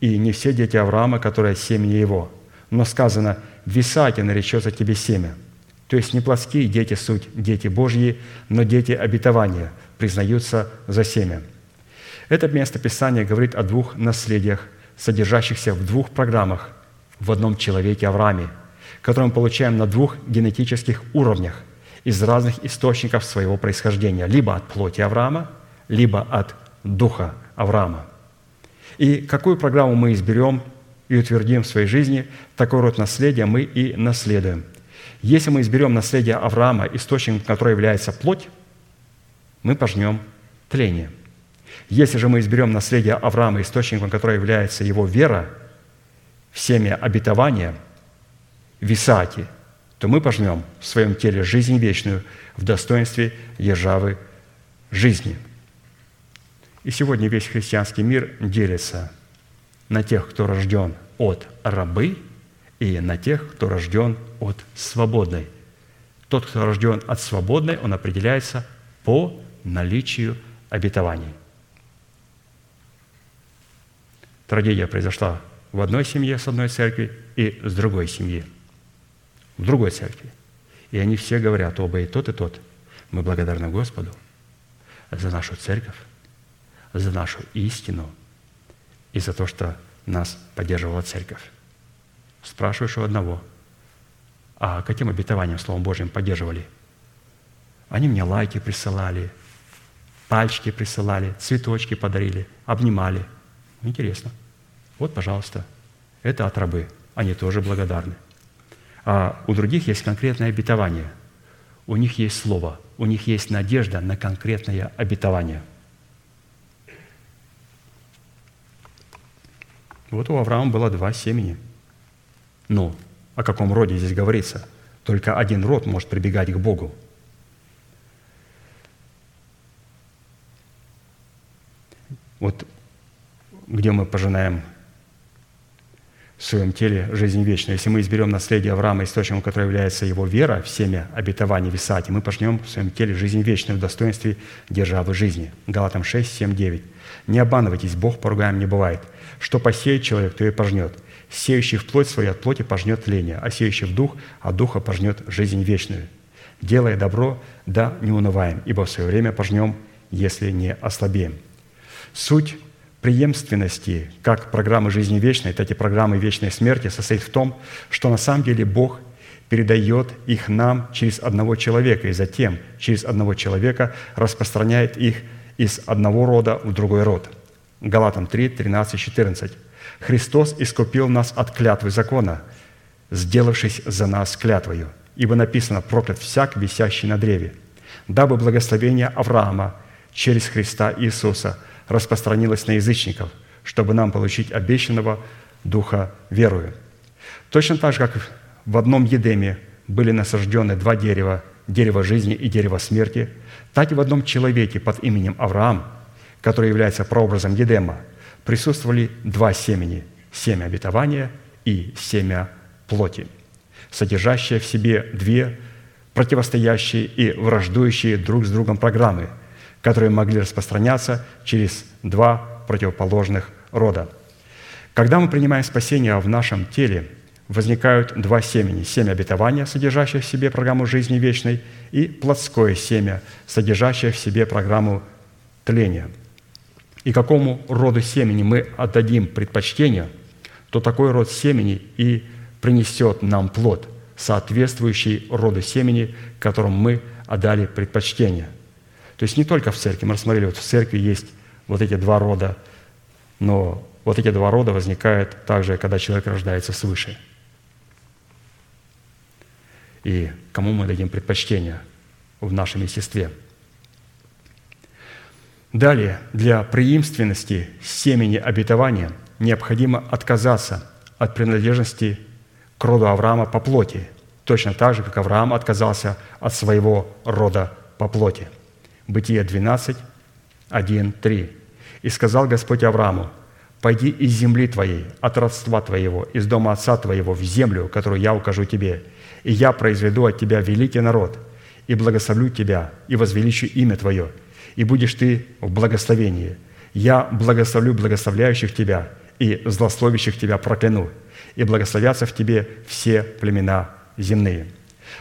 и не все дети Авраама, которые от семени его, но сказано, в Исааке наречется тебе семя». То есть не плотские дети суть дети Божьи, но дети обетования признаются за семя. Это место Писания говорит о двух наследиях, содержащихся в двух программах в одном человеке Аврааме, которые мы получаем на двух генетических уровнях из разных источников своего происхождения, либо от плоти Авраама, либо от духа Авраама. И какую программу мы изберем и утвердим в своей жизни, такой род наследия мы и наследуем. Если мы изберем наследие Авраама, источником которого является плоть, мы пожнем тление – если же мы изберем наследие Авраама, источником которого является его вера, в семя обетования, в Исааке, то мы пожнем в своем теле жизнь вечную в достоинстве державы жизни. И сегодня весь христианский мир делится на тех, кто рожден от рабы, и на тех, кто рожден от свободной. Тот, кто рожден от свободной, он определяется по наличию обетований – Трагедия произошла в одной семье с одной церкви и с другой семьи, в другой церкви. И они все говорят, оба и тот, и тот. Мы благодарны Господу за нашу церковь, за нашу истину и за то, что нас поддерживала церковь. Спрашиваешь у одного, а каким обетованием Словом Божьим поддерживали? Они мне лайки присылали, пальчики присылали, цветочки подарили, обнимали – Интересно. Вот, пожалуйста, это от рабы. Они тоже благодарны. А у других есть конкретное обетование. У них есть слово. У них есть надежда на конкретное обетование. Вот у Авраама было два семени. Ну, о каком роде здесь говорится? Только один род может прибегать к Богу. Вот где мы пожинаем в своем теле жизнь вечную. Если мы изберем наследие Авраама, источником которого является его вера в семя обетований в Исааке, мы пожнем в своем теле жизнь вечную в достоинстве державы жизни. Галатам 6, 7, 9. «Не обманывайтесь, Бог поругаем не бывает. Что посеет человек, то и пожнет. Сеющий в плоть свою от плоти пожнет тление, а сеющий в дух от духа пожнет жизнь вечную. Делая добро, да не унываем, ибо в свое время пожнем, если не ослабеем». Суть преемственности как программы жизни вечной, так и программы вечной смерти состоит в том, что на самом деле Бог передает их нам через одного человека, и затем через одного человека распространяет их из одного рода в другой род. Галатам 3, 13, 14. «Христос искупил нас от клятвы закона, сделавшись за нас клятвою, ибо написано «проклят всяк, висящий на древе», дабы благословение Авраама через Христа Иисуса распространилось на язычников, чтобы нам получить обещанного Духа верою. Точно так же, как в одном Едеме были насаждены два дерева, дерево жизни и дерево смерти, так и в одном человеке под именем Авраам, который является прообразом Едема, присутствовали два семени – семя обетования и семя плоти, содержащее в себе две противостоящие и враждующие друг с другом программы, которые могли распространяться через два противоположных рода. Когда мы принимаем спасение в нашем теле, возникают два семени. Семя обетования, содержащее в себе программу жизни вечной, и плотское семя, содержащее в себе программу тления. И какому роду семени мы отдадим предпочтение, то такой род семени и принесет нам плод, соответствующий роду семени, которому мы отдали предпочтение. То есть не только в церкви. Мы рассмотрели, вот в церкви есть вот эти два рода, но вот эти два рода возникают также, когда человек рождается свыше. И кому мы дадим предпочтение в нашем естестве. Далее, для преемственности семени обетования необходимо отказаться от принадлежности к роду Авраама по плоти, точно так же, как Авраам отказался от своего рода по плоти. Бытие 12, 1, 3. «И сказал Господь Аврааму, «Пойди из земли твоей, от родства твоего, из дома отца твоего, в землю, которую я укажу тебе, и я произведу от тебя великий народ, и благословлю тебя, и возвеличу имя твое, и будешь ты в благословении. Я благословлю благословляющих тебя, и злословящих тебя прокляну, и благословятся в тебе все племена земные».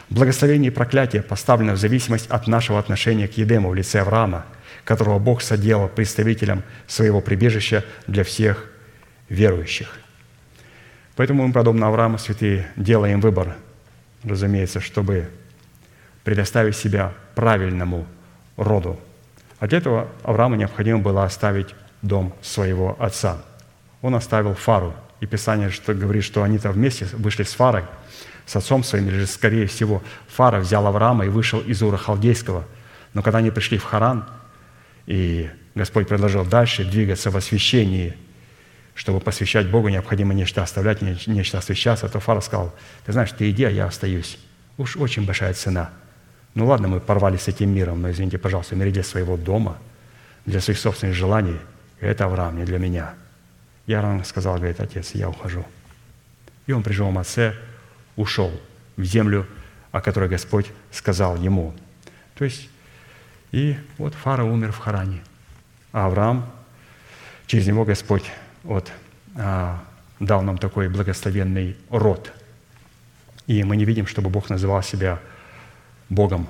Благословение и проклятие поставлено в зависимость от нашего отношения к Едему в лице Авраама, которого Бог соделал представителем своего прибежища для всех верующих. Поэтому мы, подобно Аврааму, святые, делаем выбор, разумеется, чтобы предоставить себя правильному роду. А для этого Аврааму необходимо было оставить дом своего отца. Он оставил Фару – и Писание что говорит, что они-то вместе вышли с Фарой, с отцом своим, или же, скорее всего, Фара взял Авраама и вышел из Ура Халдейского. Но когда они пришли в Харан, и Господь предложил дальше двигаться в освящении, чтобы посвящать Богу, необходимо нечто оставлять, нечто освящаться, то Фара сказал, ты знаешь, ты иди, а я остаюсь. Уж очень большая цена. Ну ладно, мы порвали с этим миром, но извините, пожалуйста, мир для своего дома, для своих собственных желаний, это Авраам, не для меня – Ярон сказал, говорит, отец, я ухожу. И он при живом отце ушел в землю, о которой Господь сказал ему. То есть, и вот Фара умер в Харане. А Авраам, через него Господь вот, а, дал нам такой благословенный род. И мы не видим, чтобы Бог называл себя Богом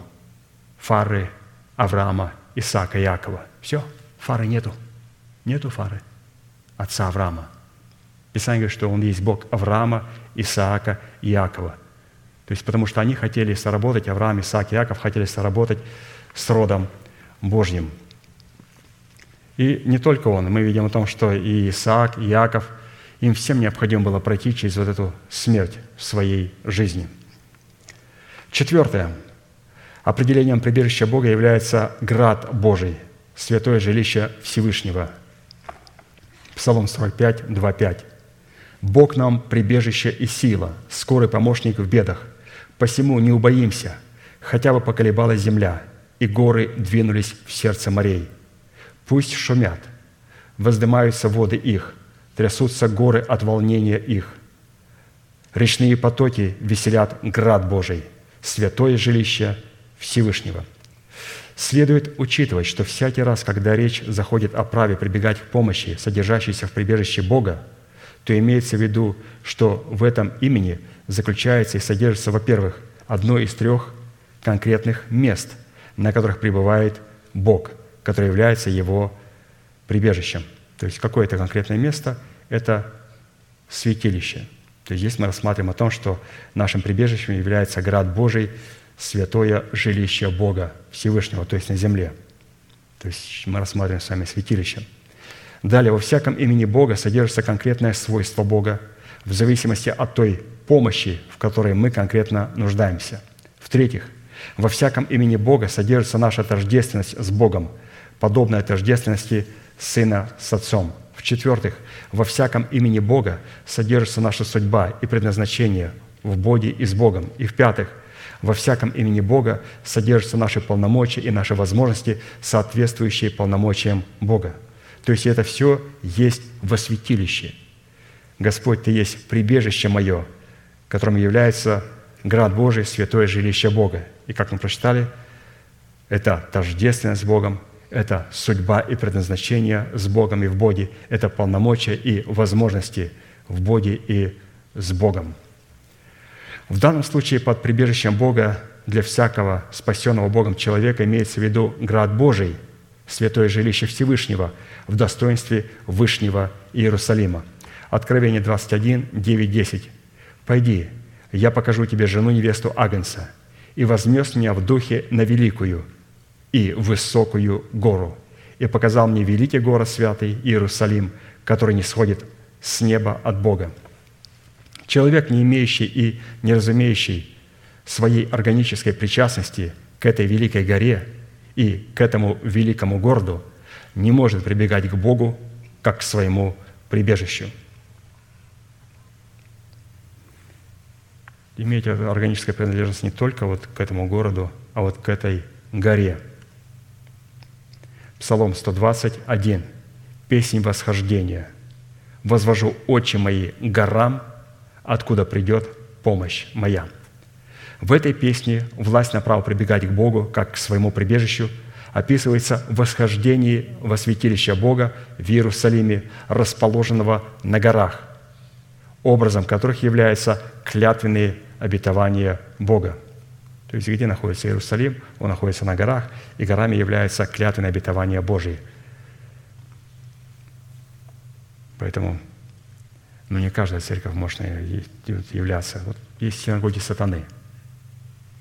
Фары, Авраама, Исаака, Якова. Все, Фары нету. Нету Фары отца Авраама. Писание говорит, что он есть Бог Авраама, Исаака и Иакова. То есть потому что они хотели соработать, Авраам, Исаак и Иаков хотели соработать с родом Божьим. И не только он. Мы видим о том, что и Исаак, и Иаков, им всем необходимо было пройти через вот эту смерть в своей жизни. Четвертое. Определением прибежища Бога является град Божий, святое жилище Всевышнего – Псалом 45, 2, 5. «Бог нам прибежище и сила, скорый помощник в бедах. Посему не убоимся, хотя бы поколебалась земля, и горы двинулись в сердце морей. Пусть шумят, воздымаются воды их, трясутся горы от волнения их. Речные потоки веселят град Божий, святое жилище Всевышнего». Следует учитывать, что всякий раз, когда речь заходит о праве прибегать к помощи, содержащейся в прибежище Бога, то имеется в виду, что в этом имени заключается и содержится, во-первых, одно из трех конкретных мест, на которых пребывает Бог, который является его прибежищем. То есть какое-то конкретное место – это святилище. То есть здесь мы рассматриваем о том, что нашим прибежищем является град Божий, святое жилище Бога Всевышнего, то есть на земле. То есть мы рассматриваем с вами святилище. Далее, во всяком имени Бога содержится конкретное свойство Бога в зависимости от той помощи, в которой мы конкретно нуждаемся. В-третьих, во всяком имени Бога содержится наша тождественность с Богом, подобная тождественности Сына с Отцом. В-четвертых, во всяком имени Бога содержится наша судьба и предназначение в Боге и с Богом. И в-пятых, во всяком имени Бога содержатся наши полномочия и наши возможности, соответствующие полномочиям Бога. То есть это все есть во святилище. Господь, Ты есть прибежище мое, которым является град Божий, святое жилище Бога. И как мы прочитали, это тождественность с Богом, это судьба и предназначение с Богом и в Боге, это полномочия и возможности в Боге и с Богом. В данном случае под прибежищем Бога для всякого спасенного Богом человека имеется в виду град Божий, святое жилище Всевышнего в достоинстве Вышнего Иерусалима. Откровение 21, 9, 10. «Пойди, я покажу тебе жену невесту Агнца, и возмес меня в духе на великую и высокую гору, и показал мне великий город святый Иерусалим, который не сходит с неба от Бога, Человек, не имеющий и не разумеющий своей органической причастности к этой великой горе и к этому великому городу, не может прибегать к Богу как к своему прибежищу. Иметь органическая принадлежность не только вот к этому городу, а вот к этой горе. Псалом 121. Песнь восхождения. «Возвожу очи мои горам, откуда придет помощь моя». В этой песне власть на право прибегать к Богу, как к своему прибежищу, описывается в восхождении во святилище Бога в Иерусалиме, расположенного на горах, образом которых являются клятвенные обетования Бога. То есть где находится Иерусалим? Он находится на горах, и горами являются клятвенные обетования Божьи. Поэтому но не каждая церковь может являться. Вот есть синагоги сатаны.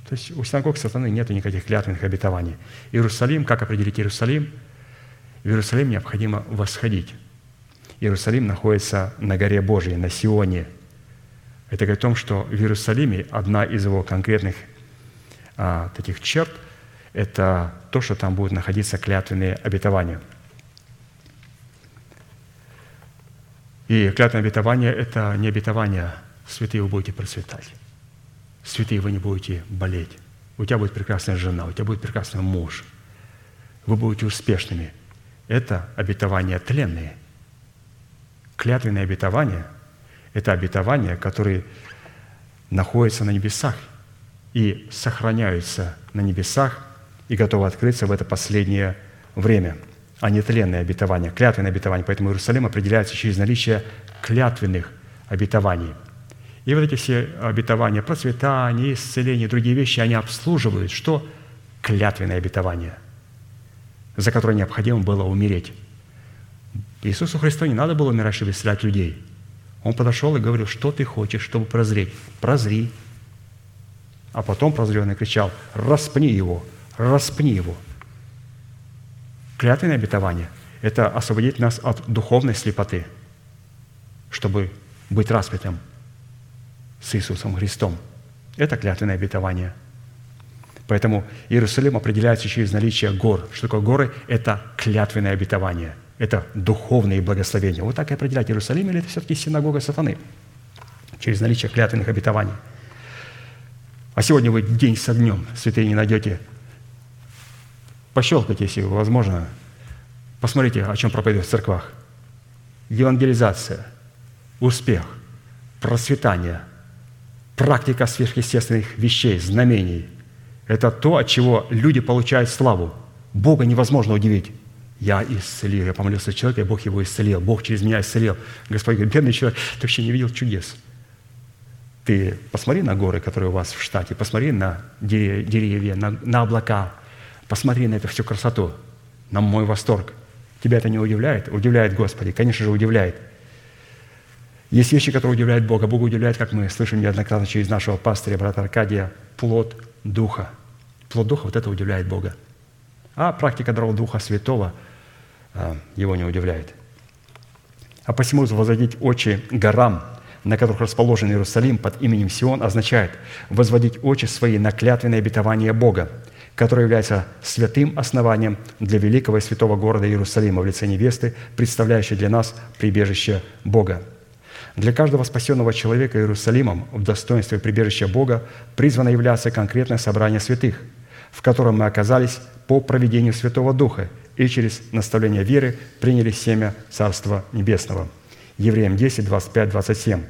То есть у синагог сатаны нет никаких клятвенных обетований. Иерусалим, как определить Иерусалим? В Иерусалим необходимо восходить. Иерусалим находится на горе Божьей, на Сионе. Это говорит о том, что в Иерусалиме одна из его конкретных а, таких черт – это то, что там будут находиться клятвенные обетования – И клятвенное обетование – это не обетование. «святые вы будете процветать», «святые вы не будете болеть», «у тебя будет прекрасная жена», «у тебя будет прекрасный муж», «вы будете успешными». Это обетования тленные. Клятвенное обетование – это обетования, которые находятся на небесах и сохраняются на небесах и готовы открыться в это последнее время – а не тленные обетования, клятвенные обетования. Поэтому Иерусалим определяется через наличие клятвенных обетований. И вот эти все обетования, процветание, исцеление, другие вещи, они обслуживают что? Клятвенное обетование, за которое необходимо было умереть. Иисусу Христу не надо было умирать, чтобы исцелять людей. Он подошел и говорил, что ты хочешь, чтобы прозреть? Прозри. А потом прозренный кричал, распни его, распни его – Клятвенное обетование – это освободить нас от духовной слепоты, чтобы быть распятым с Иисусом Христом. Это клятвенное обетование. Поэтому Иерусалим определяется через наличие гор. Что такое горы? Это клятвенное обетование. Это духовные благословения. Вот так и определять Иерусалим, или это все-таки синагога сатаны? Через наличие клятвенных обетований. А сегодня вы день со днем, святые, не найдете Пощелкайте, если возможно. Посмотрите, о чем проповедуют в церквах. Евангелизация, успех, процветание, практика сверхъестественных вещей, знамений. Это то, от чего люди получают славу. Бога невозможно удивить. Я исцелил, я помолился человека, и Бог его исцелил. Бог через меня исцелил. Господь говорит, бедный человек, ты вообще не видел чудес. Ты посмотри на горы, которые у вас в штате, посмотри на деревья, на, на облака, Посмотри на эту всю красоту, на мой восторг. Тебя это не удивляет? Удивляет Господи. Конечно же, удивляет. Есть вещи, которые удивляют Бога. Бога удивляет, как мы слышим неоднократно через нашего пастыря, брата Аркадия, плод Духа. Плод Духа, вот это удивляет Бога. А практика даров Духа Святого а, его не удивляет. А посему возводить очи горам, на которых расположен Иерусалим под именем Сион, означает возводить очи свои на клятвенное обетование Бога, которое является святым основанием для великого и святого города Иерусалима в лице невесты, представляющей для нас прибежище Бога. Для каждого спасенного человека Иерусалимом в достоинстве прибежища Бога призвано являться конкретное собрание святых, в котором мы оказались по проведению Святого Духа и через наставление веры приняли семя Царства Небесного. Евреям 10, 25, 27.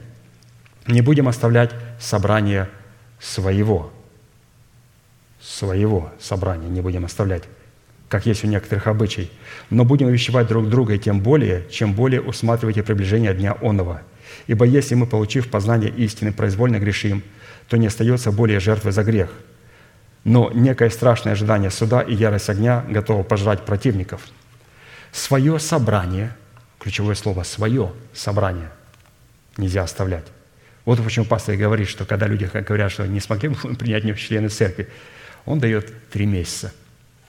Не будем оставлять собрание своего. Своего собрания не будем оставлять, как есть у некоторых обычай. Но будем увещевать друг друга, и тем более, чем более усматриваете приближение дня онного – Ибо если мы, получив познание истины, произвольно грешим, то не остается более жертвы за грех. Но некое страшное ожидание суда и ярость огня готово пожрать противников. Свое собрание, ключевое слово «свое собрание» нельзя оставлять. Вот почему пастор говорит, что когда люди говорят, что не смогли принять в члены церкви, он дает три месяца.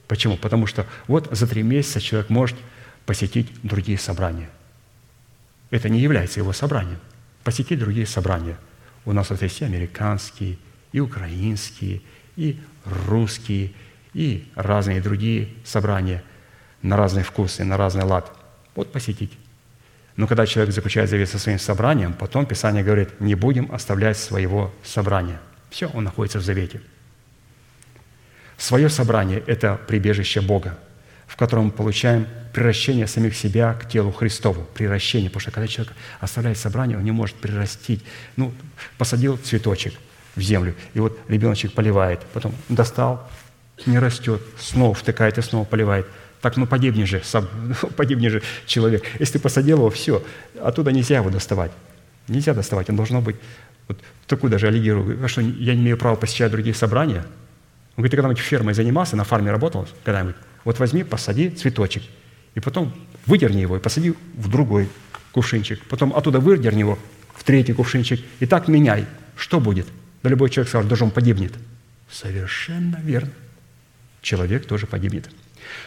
Почему? Потому что вот за три месяца человек может посетить другие собрания – это не является его собранием. Посетить другие собрания. У нас вот есть и американские, и украинские, и русские, и разные другие собрания на разные вкусы, на разный лад. Вот посетить. Но когда человек заключает завет со своим собранием, потом Писание говорит, не будем оставлять своего собрания. Все, он находится в завете. Свое собрание – это прибежище Бога в котором мы получаем приращение самих себя к телу Христову. Приращение, потому что когда человек оставляет собрание, он не может прирастить. Ну, посадил цветочек в землю, и вот ребеночек поливает, потом достал, не растет, снова втыкает и снова поливает. Так, ну погибни же, сам, ну, погибни же человек. Если ты посадил его, все, оттуда нельзя его доставать. Нельзя доставать, он должно быть вот такую даже аллегирую. А что, я не имею права посещать другие собрания? Он говорит, ты когда-нибудь фермой занимался, на фарме работал когда-нибудь? Вот возьми, посади цветочек, и потом выдерни его и посади в другой кувшинчик. Потом оттуда выдерни его в третий кувшинчик. И так меняй. Что будет? Да любой человек скажет, даже он погибнет. Совершенно верно. Человек тоже погибнет.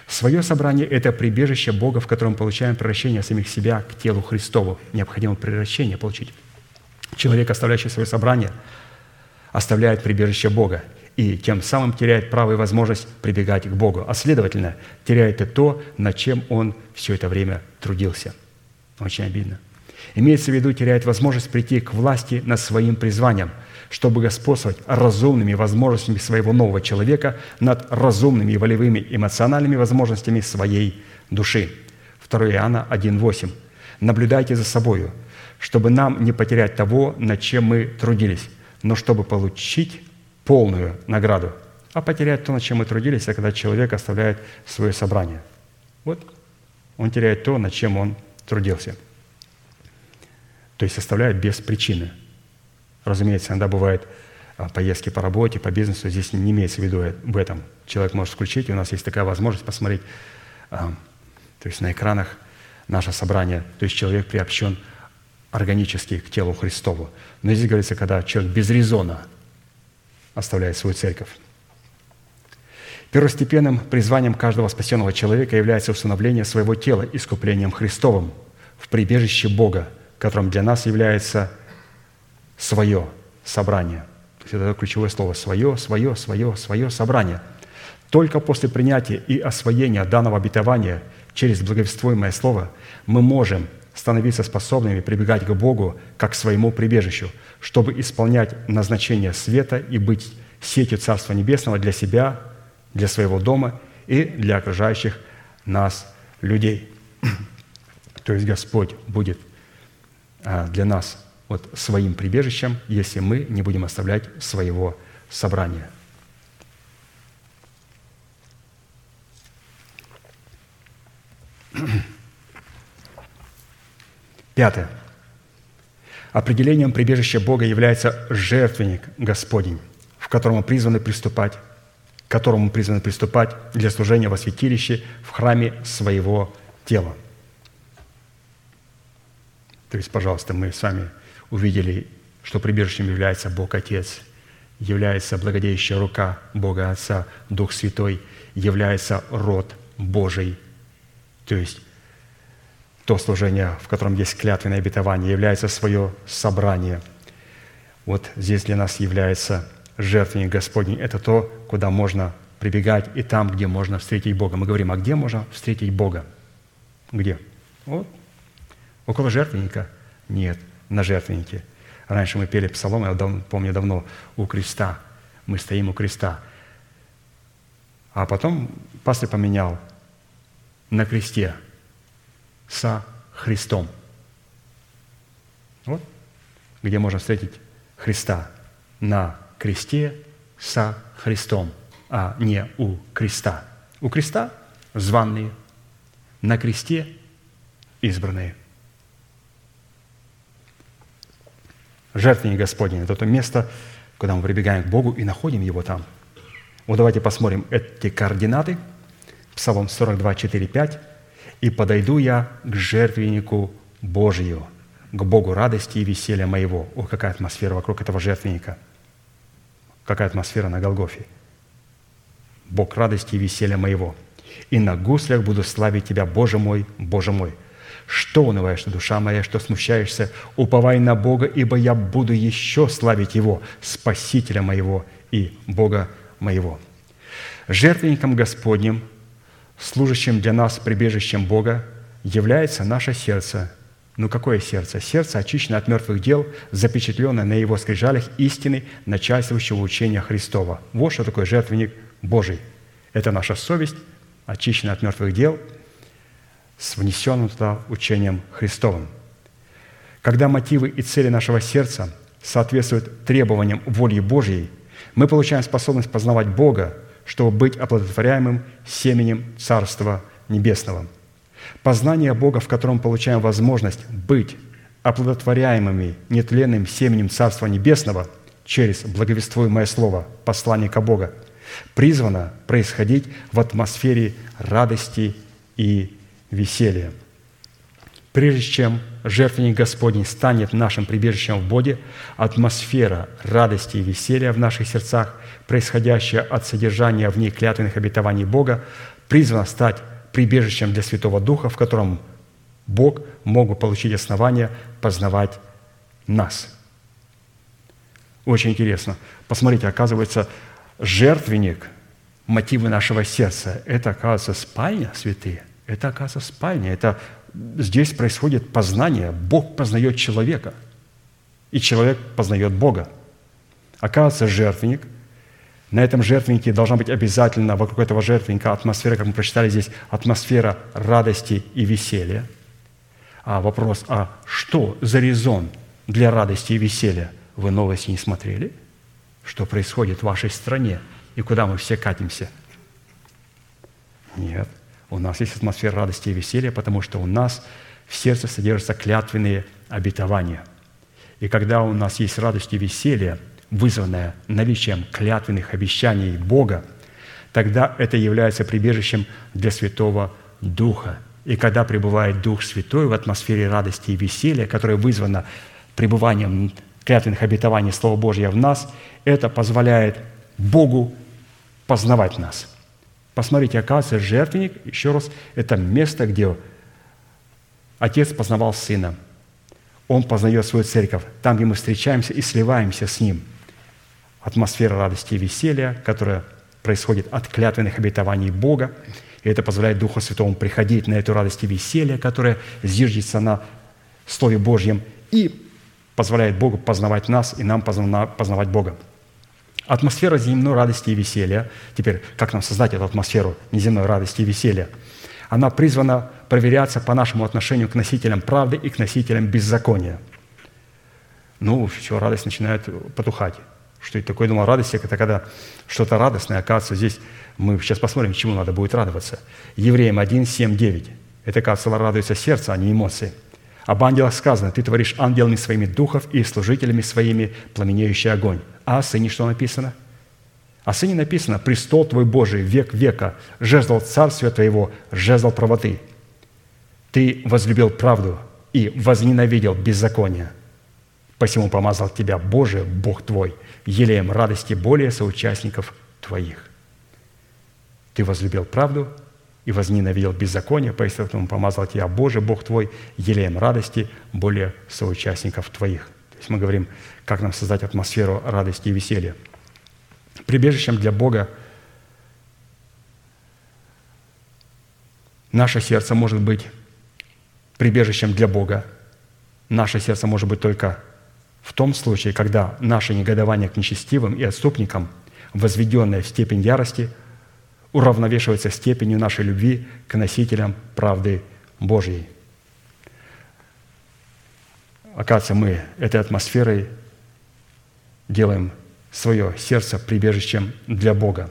Свое собрание – это прибежище Бога, в котором получаем превращение самих себя к телу Христову. Необходимо превращение получить. Человек, оставляющий свое собрание, оставляет прибежище Бога и тем самым теряет право и возможность прибегать к Богу, а следовательно, теряет и то, над чем он все это время трудился. Очень обидно. Имеется в виду, теряет возможность прийти к власти над своим призванием, чтобы господствовать разумными возможностями своего нового человека над разумными и волевыми эмоциональными возможностями своей души. 2 Иоанна 1,8. «Наблюдайте за собою, чтобы нам не потерять того, над чем мы трудились, но чтобы получить полную награду, а потерять то, над чем мы трудились, это когда человек оставляет свое собрание. Вот он теряет то, над чем он трудился. То есть оставляет без причины. Разумеется, иногда бывает а, поездки по работе, по бизнесу, здесь не имеется в виду в этом. Человек может включить, у нас есть такая возможность посмотреть, а, то есть на экранах наше собрание, то есть человек приобщен органически к телу Христову. Но здесь говорится, когда человек без резона – оставляет свою церковь. Первостепенным призванием каждого спасенного человека является установление своего тела искуплением Христовым в прибежище Бога, которым для нас является свое собрание. Это ключевое слово «свое», «свое», «свое», «свое собрание». Только после принятия и освоения данного обетования через благовествуемое слово мы можем становиться способными прибегать к Богу как к своему прибежищу, чтобы исполнять назначение света и быть сетью Царства Небесного для себя, для своего дома и для окружающих нас людей. То есть Господь будет а, для нас вот своим прибежищем, если мы не будем оставлять своего собрания. Пятое. Определением прибежища Бога является жертвенник Господень, в котором мы призваны приступать, к которому призваны приступать для служения во святилище в храме своего тела. То есть, пожалуйста, мы с вами увидели, что прибежищем является Бог Отец, является благодеющая рука Бога Отца, Дух Святой, является род Божий, то есть то служение, в котором есть клятвенное обетование, является свое собрание. Вот здесь для нас является жертвенник Господень. Это то, куда можно прибегать, и там, где можно встретить Бога. Мы говорим, а где можно встретить Бога? Где? Вот. Около жертвенника? Нет, на жертвеннике. Раньше мы пели псалом, я помню давно, у креста. Мы стоим у креста. А потом пастор поменял на кресте со Христом. Вот где можно встретить Христа на кресте со Христом, а не у креста. У креста званные, на кресте избранные. Жертвенник Господень – это то место, куда мы прибегаем к Богу и находим Его там. Вот давайте посмотрим эти координаты. Псалом 42, 4, 5. «И подойду я к жертвеннику Божию, к Богу радости и веселья моего». Ох, какая атмосфера вокруг этого жертвенника. Какая атмосфера на Голгофе. «Бог радости и веселья моего». «И на гуслях буду славить Тебя, Боже мой, Боже мой». Что унываешь душа моя, что смущаешься? Уповай на Бога, ибо я буду еще славить Его, Спасителя моего и Бога моего. Жертвенником Господним, служащим для нас прибежищем Бога, является наше сердце. Ну какое сердце? Сердце, очищенное от мертвых дел, запечатленное на его скрижалях истины, начальствующего учения Христова. Вот что такое жертвенник Божий. Это наша совесть, очищенная от мертвых дел – с внесенным туда учением Христовым. Когда мотивы и цели нашего сердца соответствуют требованиям воли Божьей, мы получаем способность познавать Бога, чтобы быть оплодотворяемым семенем Царства Небесного. Познание Бога, в котором получаем возможность быть оплодотворяемыми нетленным семенем Царства Небесного через благовествуемое слово посланника Бога, призвано происходить в атмосфере радости и веселье. Прежде чем жертвенник Господень станет нашим прибежищем в Боге, атмосфера радости и веселья в наших сердцах, происходящая от содержания в ней клятвенных обетований Бога, призвана стать прибежищем для Святого Духа, в котором Бог мог бы получить основания познавать нас. Очень интересно. Посмотрите, оказывается, жертвенник, мотивы нашего сердца – это, оказывается, спальня святые. Это, оказывается, спальня. Это здесь происходит познание. Бог познает человека, и человек познает Бога. Оказывается, жертвенник. На этом жертвеннике должна быть обязательно вокруг этого жертвенника атмосфера, как мы прочитали здесь, атмосфера радости и веселья. А вопрос, а что за резон для радости и веселья? Вы новости не смотрели? Что происходит в вашей стране и куда мы все катимся? Нет. У нас есть атмосфера радости и веселья, потому что у нас в сердце содержатся клятвенные обетования. И когда у нас есть радость и веселье, вызванное наличием клятвенных обещаний Бога, тогда это является прибежищем для Святого Духа. И когда пребывает Дух Святой в атмосфере радости и веселья, которая вызвана пребыванием клятвенных обетований Слова Божьего в нас, это позволяет Богу познавать нас – Посмотрите, оказывается, жертвенник, еще раз, это место, где Отец познавал Сына. Он познает свою церковь, там, где мы встречаемся и сливаемся с Ним. Атмосфера радости и веселья, которая происходит от клятвенных обетований Бога, и это позволяет Духу Святому приходить на эту радость и веселье, которое зиждется на Слове Божьем, и позволяет Богу познавать нас и нам познавать Бога. Атмосфера земной радости и веселья. Теперь, как нам создать эту атмосферу неземной радости и веселья? Она призвана проверяться по нашему отношению к носителям правды и к носителям беззакония. Ну, все, радость начинает потухать. Что это такое, думал, радость – это когда что-то радостное, оказывается, здесь мы сейчас посмотрим, чему надо будет радоваться. Евреям 1, 7, 9. Это, оказывается, радуется сердце, а не эмоции. Об ангелах сказано, ты творишь ангелами своими духов и служителями своими пламенеющий огонь. А о сыне что написано? О сыне написано, престол твой Божий, век века, жезл царствия твоего, жезл правоты. Ты возлюбил правду и возненавидел беззаконие. Посему помазал тебя Боже, Бог твой, елеем радости более соучастников твоих. Ты возлюбил правду и возненавидел беззаконие, поэтому помазал тебя Боже, Бог твой, елеем радости более соучастников твоих. То есть мы говорим, как нам создать атмосферу радости и веселья. Прибежищем для Бога наше сердце может быть прибежищем для Бога. Наше сердце может быть только в том случае, когда наше негодование к нечестивым и отступникам, возведенное в степень ярости, уравновешивается степенью нашей любви к носителям правды Божьей. Оказывается, мы этой атмосферой делаем свое сердце прибежищем для Бога.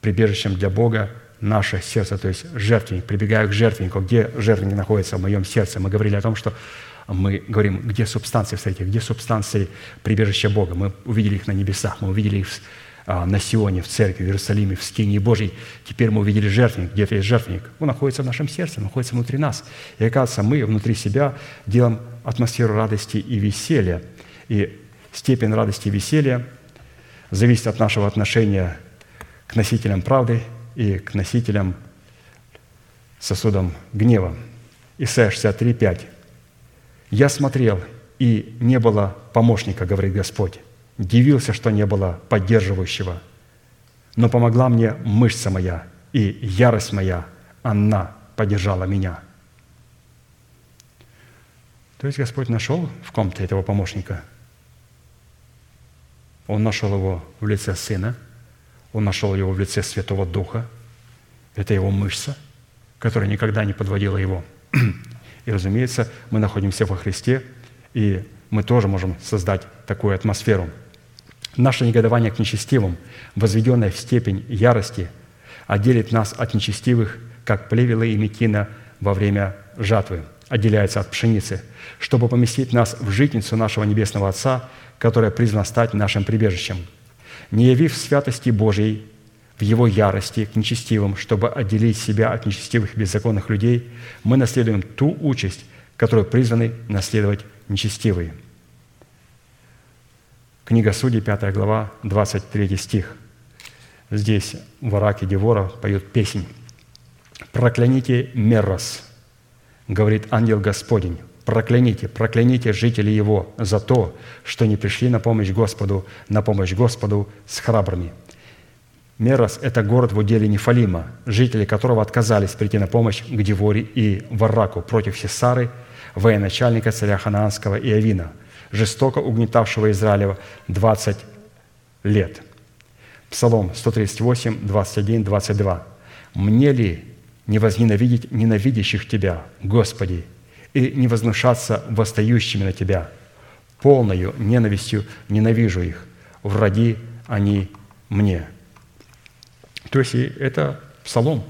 Прибежищем для Бога наше сердце, то есть жертвенник. Прибегаю к жертвеннику. Где жертвенник находится в моем сердце? Мы говорили о том, что мы говорим, где субстанции в где субстанции прибежища Бога. Мы увидели их на небесах, мы увидели их а, на Сионе, в церкви, в Иерусалиме, в скинии Божьей. Теперь мы увидели жертвенник. Где-то есть жертвенник. Он находится в нашем сердце, находится внутри нас. И оказывается, мы внутри себя делаем атмосферу радости и веселья. И степень радости и веселья зависит от нашего отношения к носителям правды и к носителям сосудам гнева. Исайя 63, 5. «Я смотрел, и не было помощника, говорит Господь. Дивился, что не было поддерживающего. Но помогла мне мышца моя, и ярость моя, она поддержала меня». То есть Господь нашел в ком-то этого помощника. Он нашел его в лице Сына, он нашел его в лице Святого Духа. Это его мышца, которая никогда не подводила его. И, разумеется, мы находимся во Христе, и мы тоже можем создать такую атмосферу. Наше негодование к нечестивым, возведенное в степень ярости, отделит нас от нечестивых, как плевела и мекина во время жатвы отделяется от пшеницы, чтобы поместить нас в житницу нашего Небесного Отца, которая призвана стать нашим прибежищем. Не явив святости Божьей в его ярости к нечестивым, чтобы отделить себя от нечестивых и беззаконных людей, мы наследуем ту участь, которую призваны наследовать нечестивые. Книга Судей, 5 глава, 23 стих. Здесь в Араке Девора поют песнь. «Прокляните Меррос, говорит ангел Господень, прокляните, прокляните жителей его за то, что не пришли на помощь Господу, на помощь Господу с храбрыми». Мерос – это город в уделе Нефалима, жители которого отказались прийти на помощь к Деворе и Варраку против Сесары, военачальника царя Ханаанского и Авина, жестоко угнетавшего Израиля 20 лет. Псалом 138, 21, 22. «Мне ли не возненавидеть ненавидящих Тебя, Господи, и не вознушаться восстающими на Тебя? Полною ненавистью ненавижу их, враги они мне». То есть это псалом,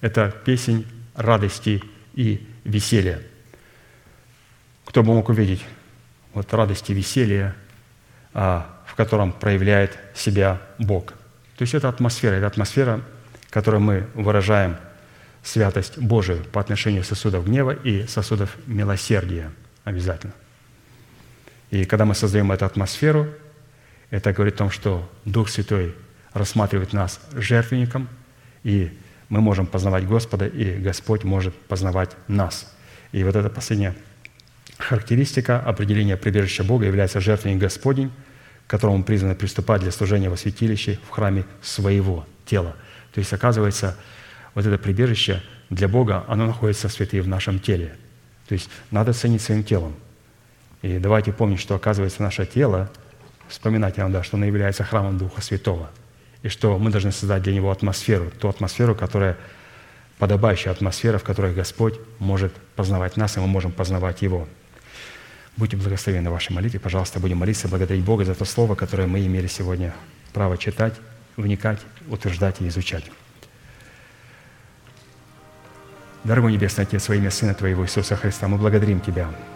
это песень радости и веселья. Кто бы мог увидеть вот радость и веселье, а, в котором проявляет себя Бог. То есть это атмосфера, это атмосфера, которой мы выражаем святость Божию по отношению сосудов гнева и сосудов милосердия обязательно. И когда мы создаем эту атмосферу, это говорит о том, что Дух Святой рассматривать нас жертвенником, и мы можем познавать Господа, и Господь может познавать нас. И вот эта последняя характеристика определения прибежища Бога является жертвенник Господень, которому призваны приступать для служения во святилище в храме своего тела. То есть, оказывается, вот это прибежище для Бога, оно находится, святые, в нашем теле. То есть, надо ценить своим телом. И давайте помнить, что, оказывается, наше тело, вспоминать иногда, что оно является храмом Духа Святого – и что мы должны создать для него атмосферу, ту атмосферу, которая подобающая атмосфера, в которой Господь может познавать нас, и мы можем познавать Его. Будьте благословенны в вашей молитве. Пожалуйста, будем молиться, благодарить Бога за то слово, которое мы имели сегодня право читать, вникать, утверждать и изучать. Дорогой Небесный Отец, во имя Сына Твоего Иисуса Христа, мы благодарим Тебя –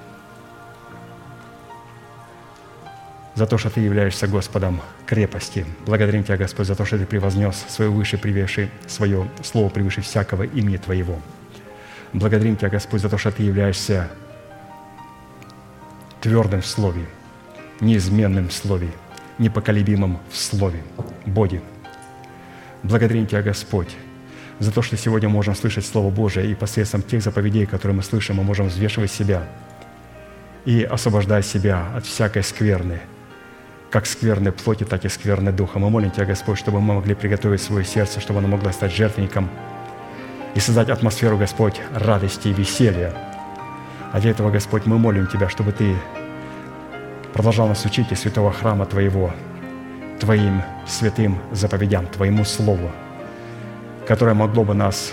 за то, что Ты являешься Господом крепости. Благодарим Тебя, Господь, за то, что Ты превознес свое выше, превыше, свое слово превыше всякого имени Твоего. Благодарим Тебя, Господь, за то, что Ты являешься твердым в Слове, неизменным в Слове, непоколебимым в Слове. Боги, благодарим Тебя, Господь, за то, что сегодня можем слышать Слово Божие, и посредством тех заповедей, которые мы слышим, мы можем взвешивать себя и освобождать себя от всякой скверны, как скверной плоти, так и скверной духа. Мы молим Тебя, Господь, чтобы мы могли приготовить свое сердце, чтобы оно могло стать жертвенником и создать атмосферу, Господь, радости и веселья. А для этого, Господь, мы молим Тебя, чтобы Ты продолжал нас учить из святого храма Твоего, Твоим святым заповедям, Твоему Слову – которое могло бы нас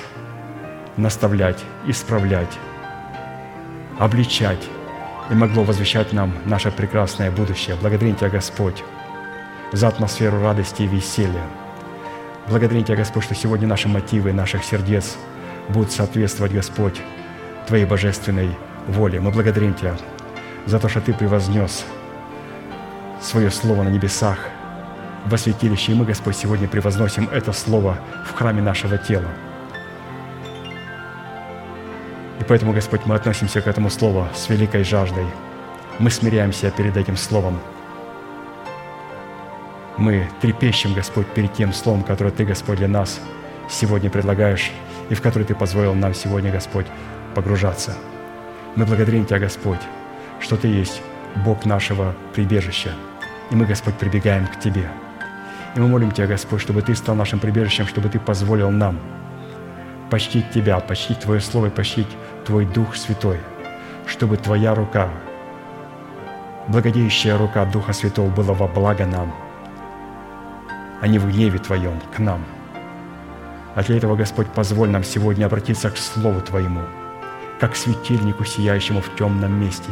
наставлять, исправлять, обличать и могло возвещать нам наше прекрасное будущее. Благодарим Тебя, Господь, за атмосферу радости и веселья. Благодарим Тебя, Господь, что сегодня наши мотивы наших сердец будут соответствовать, Господь, Твоей божественной воле. Мы благодарим Тебя за то, что Ты превознес свое Слово на небесах – во святилище. И мы, Господь, сегодня превозносим это Слово в храме нашего тела. Поэтому, Господь, мы относимся к этому Слову с великой жаждой. Мы смиряемся перед этим Словом. Мы трепещем, Господь, перед тем Словом, которое Ты, Господь, для нас сегодня предлагаешь, и в который Ты позволил нам сегодня, Господь, погружаться. Мы благодарим Тебя, Господь, что Ты есть Бог нашего прибежища, и мы, Господь, прибегаем к Тебе – и мы молим Тебя, Господь, чтобы Ты стал нашим прибежищем, чтобы Ты позволил нам почтить Тебя, почтить Твое Слово и почтить Твой Дух Святой, чтобы Твоя рука, благодеющая рука Духа Святого была во благо нам, а не в гневе Твоем к нам. А для этого, Господь, позволь нам сегодня обратиться к Слову Твоему, как к светильнику, сияющему в темном месте,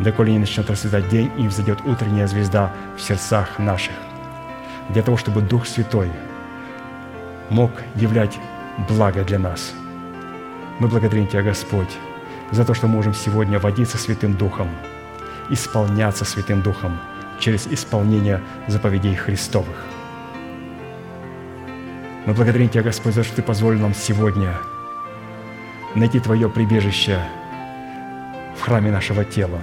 доколе не начнет расцветать день и взойдет утренняя звезда в сердцах наших для того, чтобы Дух Святой мог являть благо для нас. Мы благодарим Тебя, Господь, за то, что можем сегодня водиться Святым Духом, исполняться Святым Духом через исполнение заповедей Христовых. Мы благодарим Тебя, Господь, за то, что Ты позволил нам сегодня найти Твое прибежище в храме нашего тела.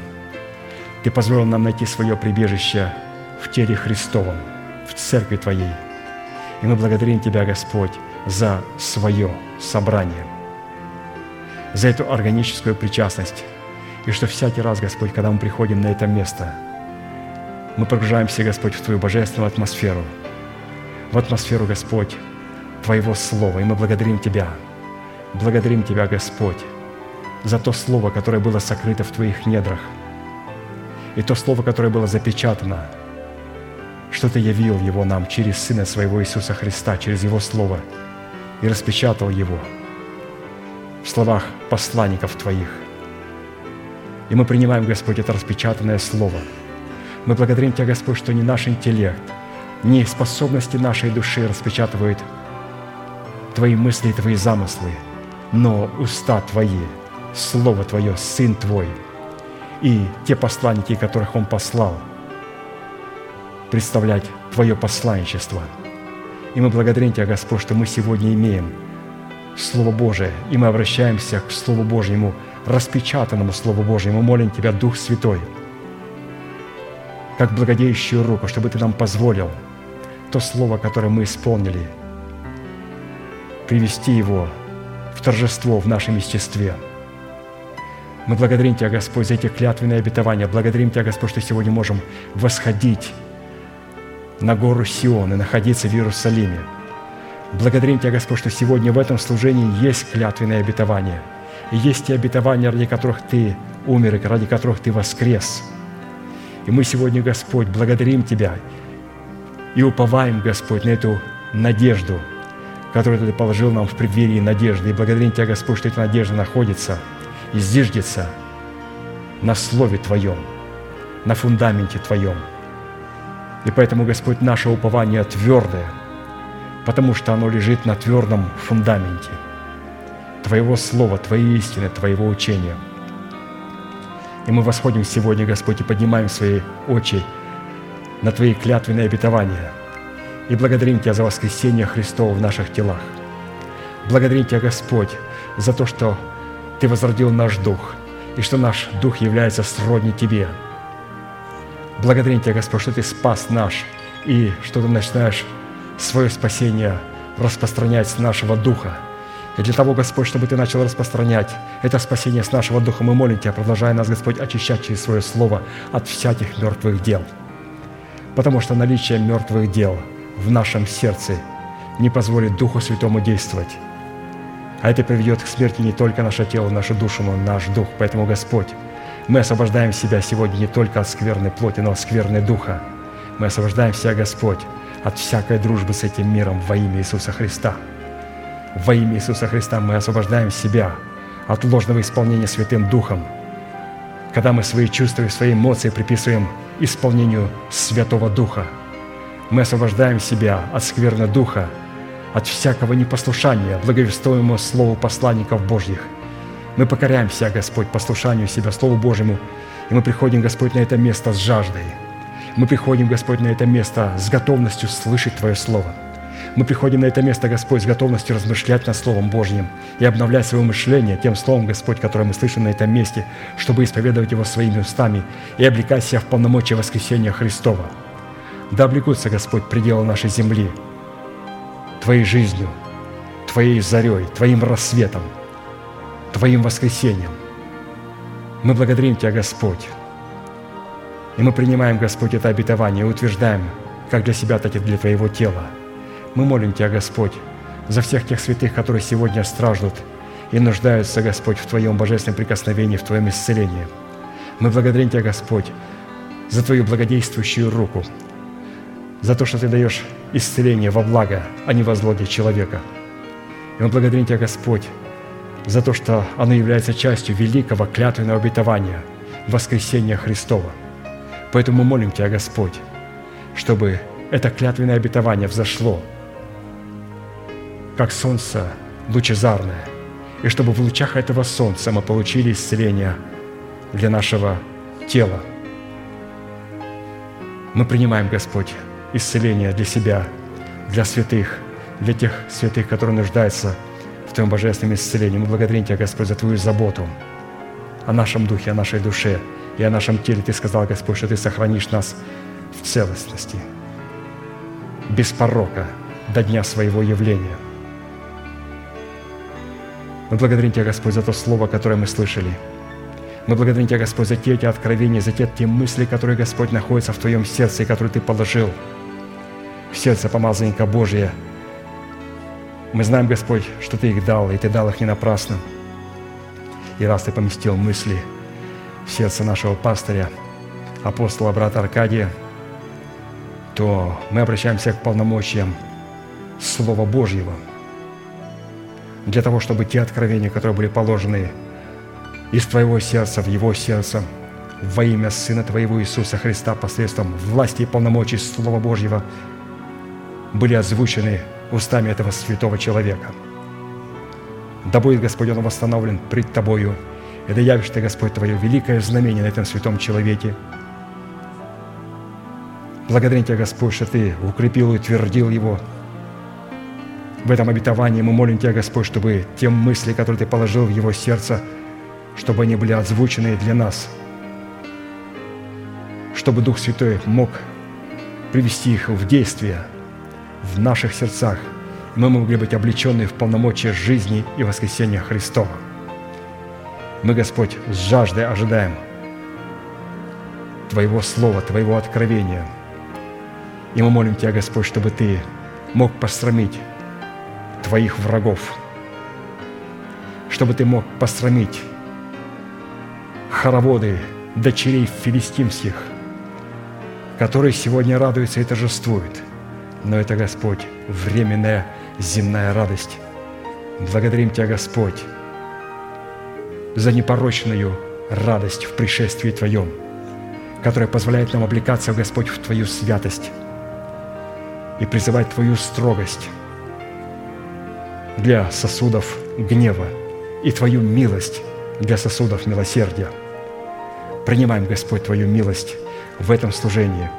Ты позволил нам найти свое прибежище в теле Христовом – в церкви Твоей. И мы благодарим Тебя, Господь, за свое собрание, за эту органическую причастность. И что всякий раз, Господь, когда мы приходим на это место, мы погружаемся, Господь, в Твою божественную атмосферу, в атмосферу, Господь, Твоего Слова. И мы благодарим Тебя, благодарим Тебя, Господь, за то Слово, которое было сокрыто в Твоих недрах, и то Слово, которое было запечатано – что Ты явил его нам через Сына Своего Иисуса Христа, через Его Слово, и распечатал его в словах посланников Твоих. И мы принимаем, Господь, это распечатанное Слово. Мы благодарим Тебя, Господь, что не наш интеллект, не способности нашей души распечатывают Твои мысли и Твои замыслы, но уста Твои, Слово Твое, Сын Твой и те посланники, которых Он послал – представлять Твое посланничество. И мы благодарим Тебя, Господь, что мы сегодня имеем Слово Божие, и мы обращаемся к Слову Божьему, распечатанному Слову Божьему. Молим Тебя, Дух Святой, как благодеющую руку, чтобы Ты нам позволил то Слово, которое мы исполнили, привести его в торжество в нашем естестве. Мы благодарим Тебя, Господь, за эти клятвенные обетования. Благодарим Тебя, Господь, что сегодня можем восходить на гору Сион и находиться в Иерусалиме. Благодарим Тебя, Господь, что сегодня в этом служении есть клятвенное обетование. И есть те обетования, ради которых Ты умер и ради которых Ты воскрес. И мы сегодня, Господь, благодарим Тебя и уповаем, Господь, на эту надежду, которую Ты положил нам в преддверии надежды. И благодарим Тебя, Господь, что эта надежда находится и зиждется на Слове Твоем, на фундаменте Твоем – и поэтому, Господь, наше упование твердое, потому что оно лежит на твердом фундаменте Твоего Слова, Твоей истины, Твоего учения. И мы восходим сегодня, Господь, и поднимаем свои очи на Твои клятвенные обетования и благодарим Тебя за воскресение Христова в наших телах. Благодарим Тебя, Господь, за то, что Ты возродил наш дух, и что наш дух является сродни Тебе. Благодарим Тебя, Господь, что Ты спас наш, и что Ты начинаешь свое спасение распространять с нашего духа. И для того, Господь, чтобы Ты начал распространять это спасение с нашего духа, мы молим Тебя, продолжая нас, Господь, очищать через Свое Слово от всяких мертвых дел. Потому что наличие мертвых дел в нашем сердце не позволит Духу Святому действовать. А это приведет к смерти не только наше тело, нашу душу, но и наш дух. Поэтому, Господь, мы освобождаем себя сегодня не только от скверной плоти, но от скверной духа. Мы освобождаем себя, Господь, от всякой дружбы с этим миром во имя Иисуса Христа. Во имя Иисуса Христа мы освобождаем себя от ложного исполнения Святым Духом, когда мы свои чувства и свои эмоции приписываем исполнению Святого Духа. Мы освобождаем себя от скверного духа, от всякого непослушания, благовествуемого Слову посланников Божьих. Мы покоряемся, Господь, послушанию себя, Слову Божьему, и мы приходим, Господь, на это место с жаждой. Мы приходим, Господь, на это место с готовностью слышать Твое Слово. Мы приходим на это место, Господь, с готовностью размышлять над Словом Божьим и обновлять свое мышление тем Словом, Господь, которое мы слышим на этом месте, чтобы исповедовать его своими устами и облекать себя в полномочия воскресения Христова. Да облекутся, Господь, пределы нашей земли Твоей жизнью, Твоей зарей, Твоим рассветом, Твоим воскресением. Мы благодарим Тебя, Господь, и мы принимаем, Господь, это обетование и утверждаем, как для себя, так и для Твоего тела. Мы молим Тебя, Господь, за всех тех святых, которые сегодня страждут и нуждаются, Господь, в Твоем божественном прикосновении, в Твоем исцелении. Мы благодарим Тебя, Господь, за Твою благодействующую руку, за то, что Ты даешь исцеление во благо, а не во зло для человека. И мы благодарим Тебя, Господь, за то, что оно является частью великого клятвенного обетования – воскресения Христова. Поэтому молим Тебя, Господь, чтобы это клятвенное обетование взошло, как солнце лучезарное, и чтобы в лучах этого солнца мы получили исцеление для нашего тела. Мы принимаем, Господь, исцеление для себя, для святых, для тех святых, которые нуждаются в Твоем божественном исцелении. Мы благодарим Тебя, Господь, за Твою заботу о нашем духе, о нашей душе и о нашем теле. Ты сказал, Господь, что Ты сохранишь нас в целостности, без порока до дня своего явления. Мы благодарим Тебя, Господь, за то слово, которое мы слышали. Мы благодарим Тебя, Господь, за те эти откровения, за те, те мысли, которые, Господь, находятся в Твоем сердце и которые Ты положил в сердце помазанника Божия. Мы знаем, Господь, что Ты их дал, и Ты дал их не напрасно. И раз Ты поместил мысли в сердце нашего пастыря, апостола брата Аркадия, то мы обращаемся к полномочиям Слова Божьего для того, чтобы те откровения, которые были положены из Твоего сердца в Его сердце, во имя Сына Твоего Иисуса Христа посредством власти и полномочий Слова Божьего были озвучены устами этого святого человека. Да будет, Господь, он восстановлен пред Тобою, да явишь Ты, Господь, Твое великое знамение на этом святом человеке. Благодарим Тебя, Господь, что Ты укрепил и утвердил его в этом обетовании. Мы молим Тебя, Господь, чтобы те мысли, которые Ты положил в его сердце – чтобы они были озвучены для нас, чтобы Дух Святой мог привести их в действие в наших сердцах, и мы могли быть облечены в полномочия жизни и воскресения Христова. Мы, Господь, с жаждой ожидаем Твоего Слова, Твоего откровения. И мы молим Тебя, Господь, чтобы Ты мог посрамить Твоих врагов, чтобы Ты мог посрамить хороводы дочерей филистимских, которые сегодня радуются и торжествуют. Но это, Господь, временная земная радость. Благодарим Тебя, Господь, за непорочную радость в пришествии Твоем, которая позволяет нам облекаться, Господь, в Твою святость и призывать Твою строгость для сосудов гнева и Твою милость для сосудов милосердия. Принимаем, Господь, Твою милость в этом служении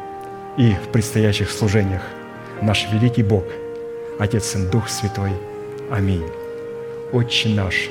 и в предстоящих служениях. Наш великий Бог, Отец, Сын, Дух Святой. Аминь. Отче наш,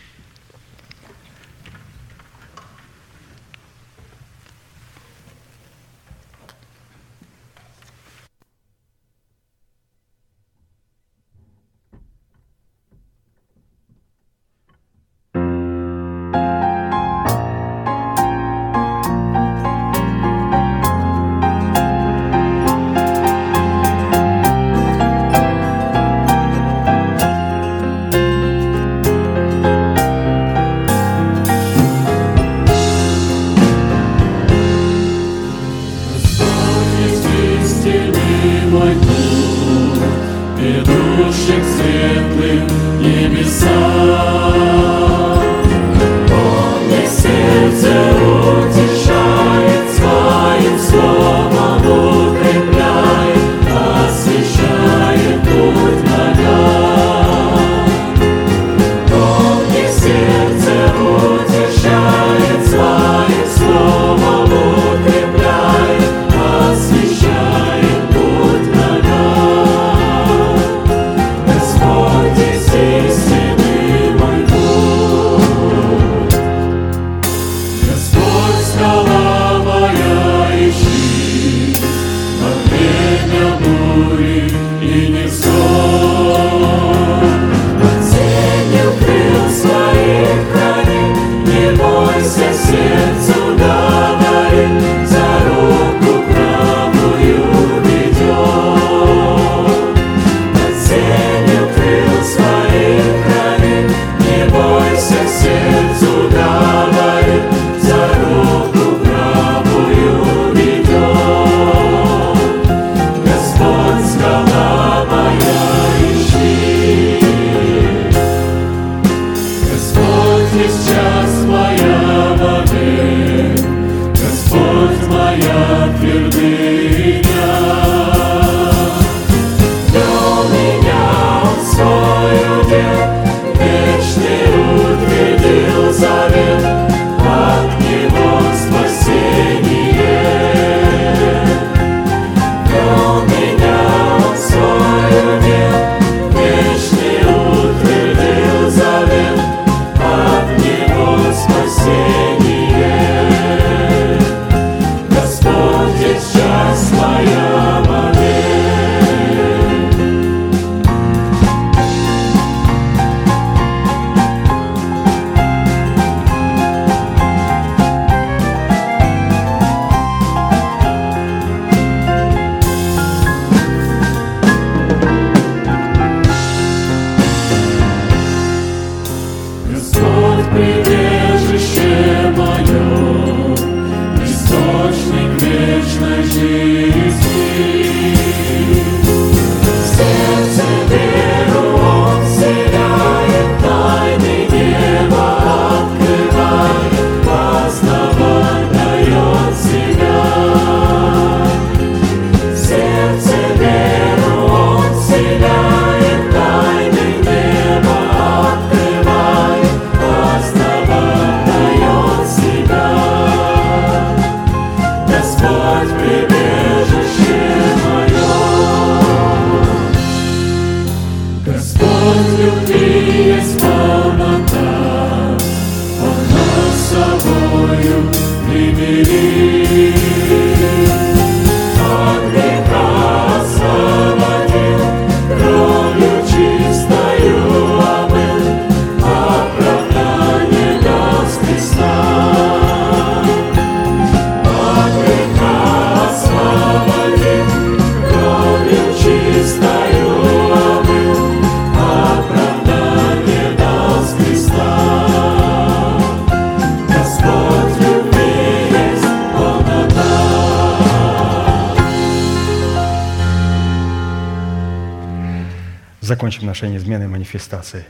Закончим нашей неизменной манифестацией.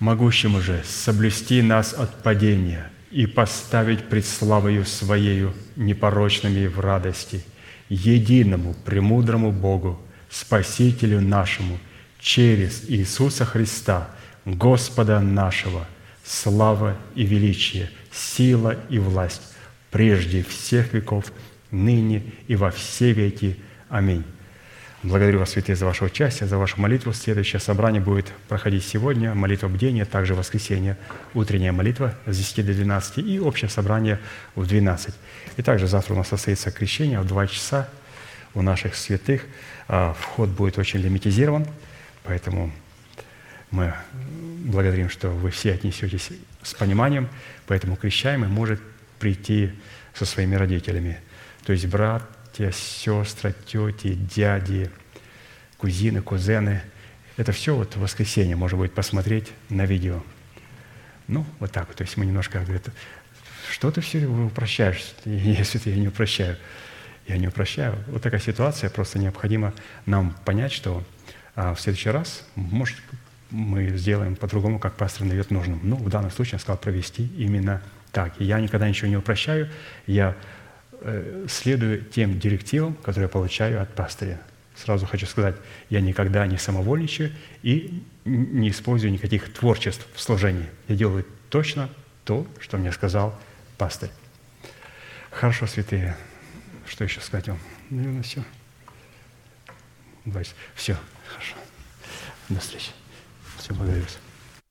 могущему же соблюсти нас от падения и поставить пред славою Своею непорочными в радости, единому премудрому Богу, Спасителю нашему, через Иисуса Христа, Господа нашего, слава и величие, сила и власть, прежде всех веков, ныне и во все веки. Аминь. Благодарю вас, святые, за ваше участие, за вашу молитву. Следующее собрание будет проходить сегодня, молитва бдения, также воскресенье, утренняя молитва с 10 до 12 и общее собрание в 12. И также завтра у нас состоится крещение в 2 часа у наших святых. А, вход будет очень лимитизирован, поэтому мы благодарим, что вы все отнесетесь с пониманием, поэтому крещаемый может прийти со своими родителями. То есть брат, братья, сестры, тети, дяди, кузины, кузены. Это все вот в воскресенье можно будет посмотреть на видео. Ну, вот так вот. То есть мы немножко говорим, что ты все упрощаешь, если я не упрощаю. Я не упрощаю. Вот такая ситуация, просто необходимо нам понять, что а, в следующий раз, может, мы сделаем по-другому, как пастор найдет нужным. Ну, в данном случае я сказал провести именно так. Я никогда ничего не упрощаю, я следую тем директивам, которые я получаю от пастыря. Сразу хочу сказать, я никогда не самовольничаю и не использую никаких творчеств в служении. Я делаю точно то, что мне сказал пастырь. Хорошо, святые. Что еще сказать вам? Наверное, все. Все, хорошо. До встречи. Все, благодарю вас.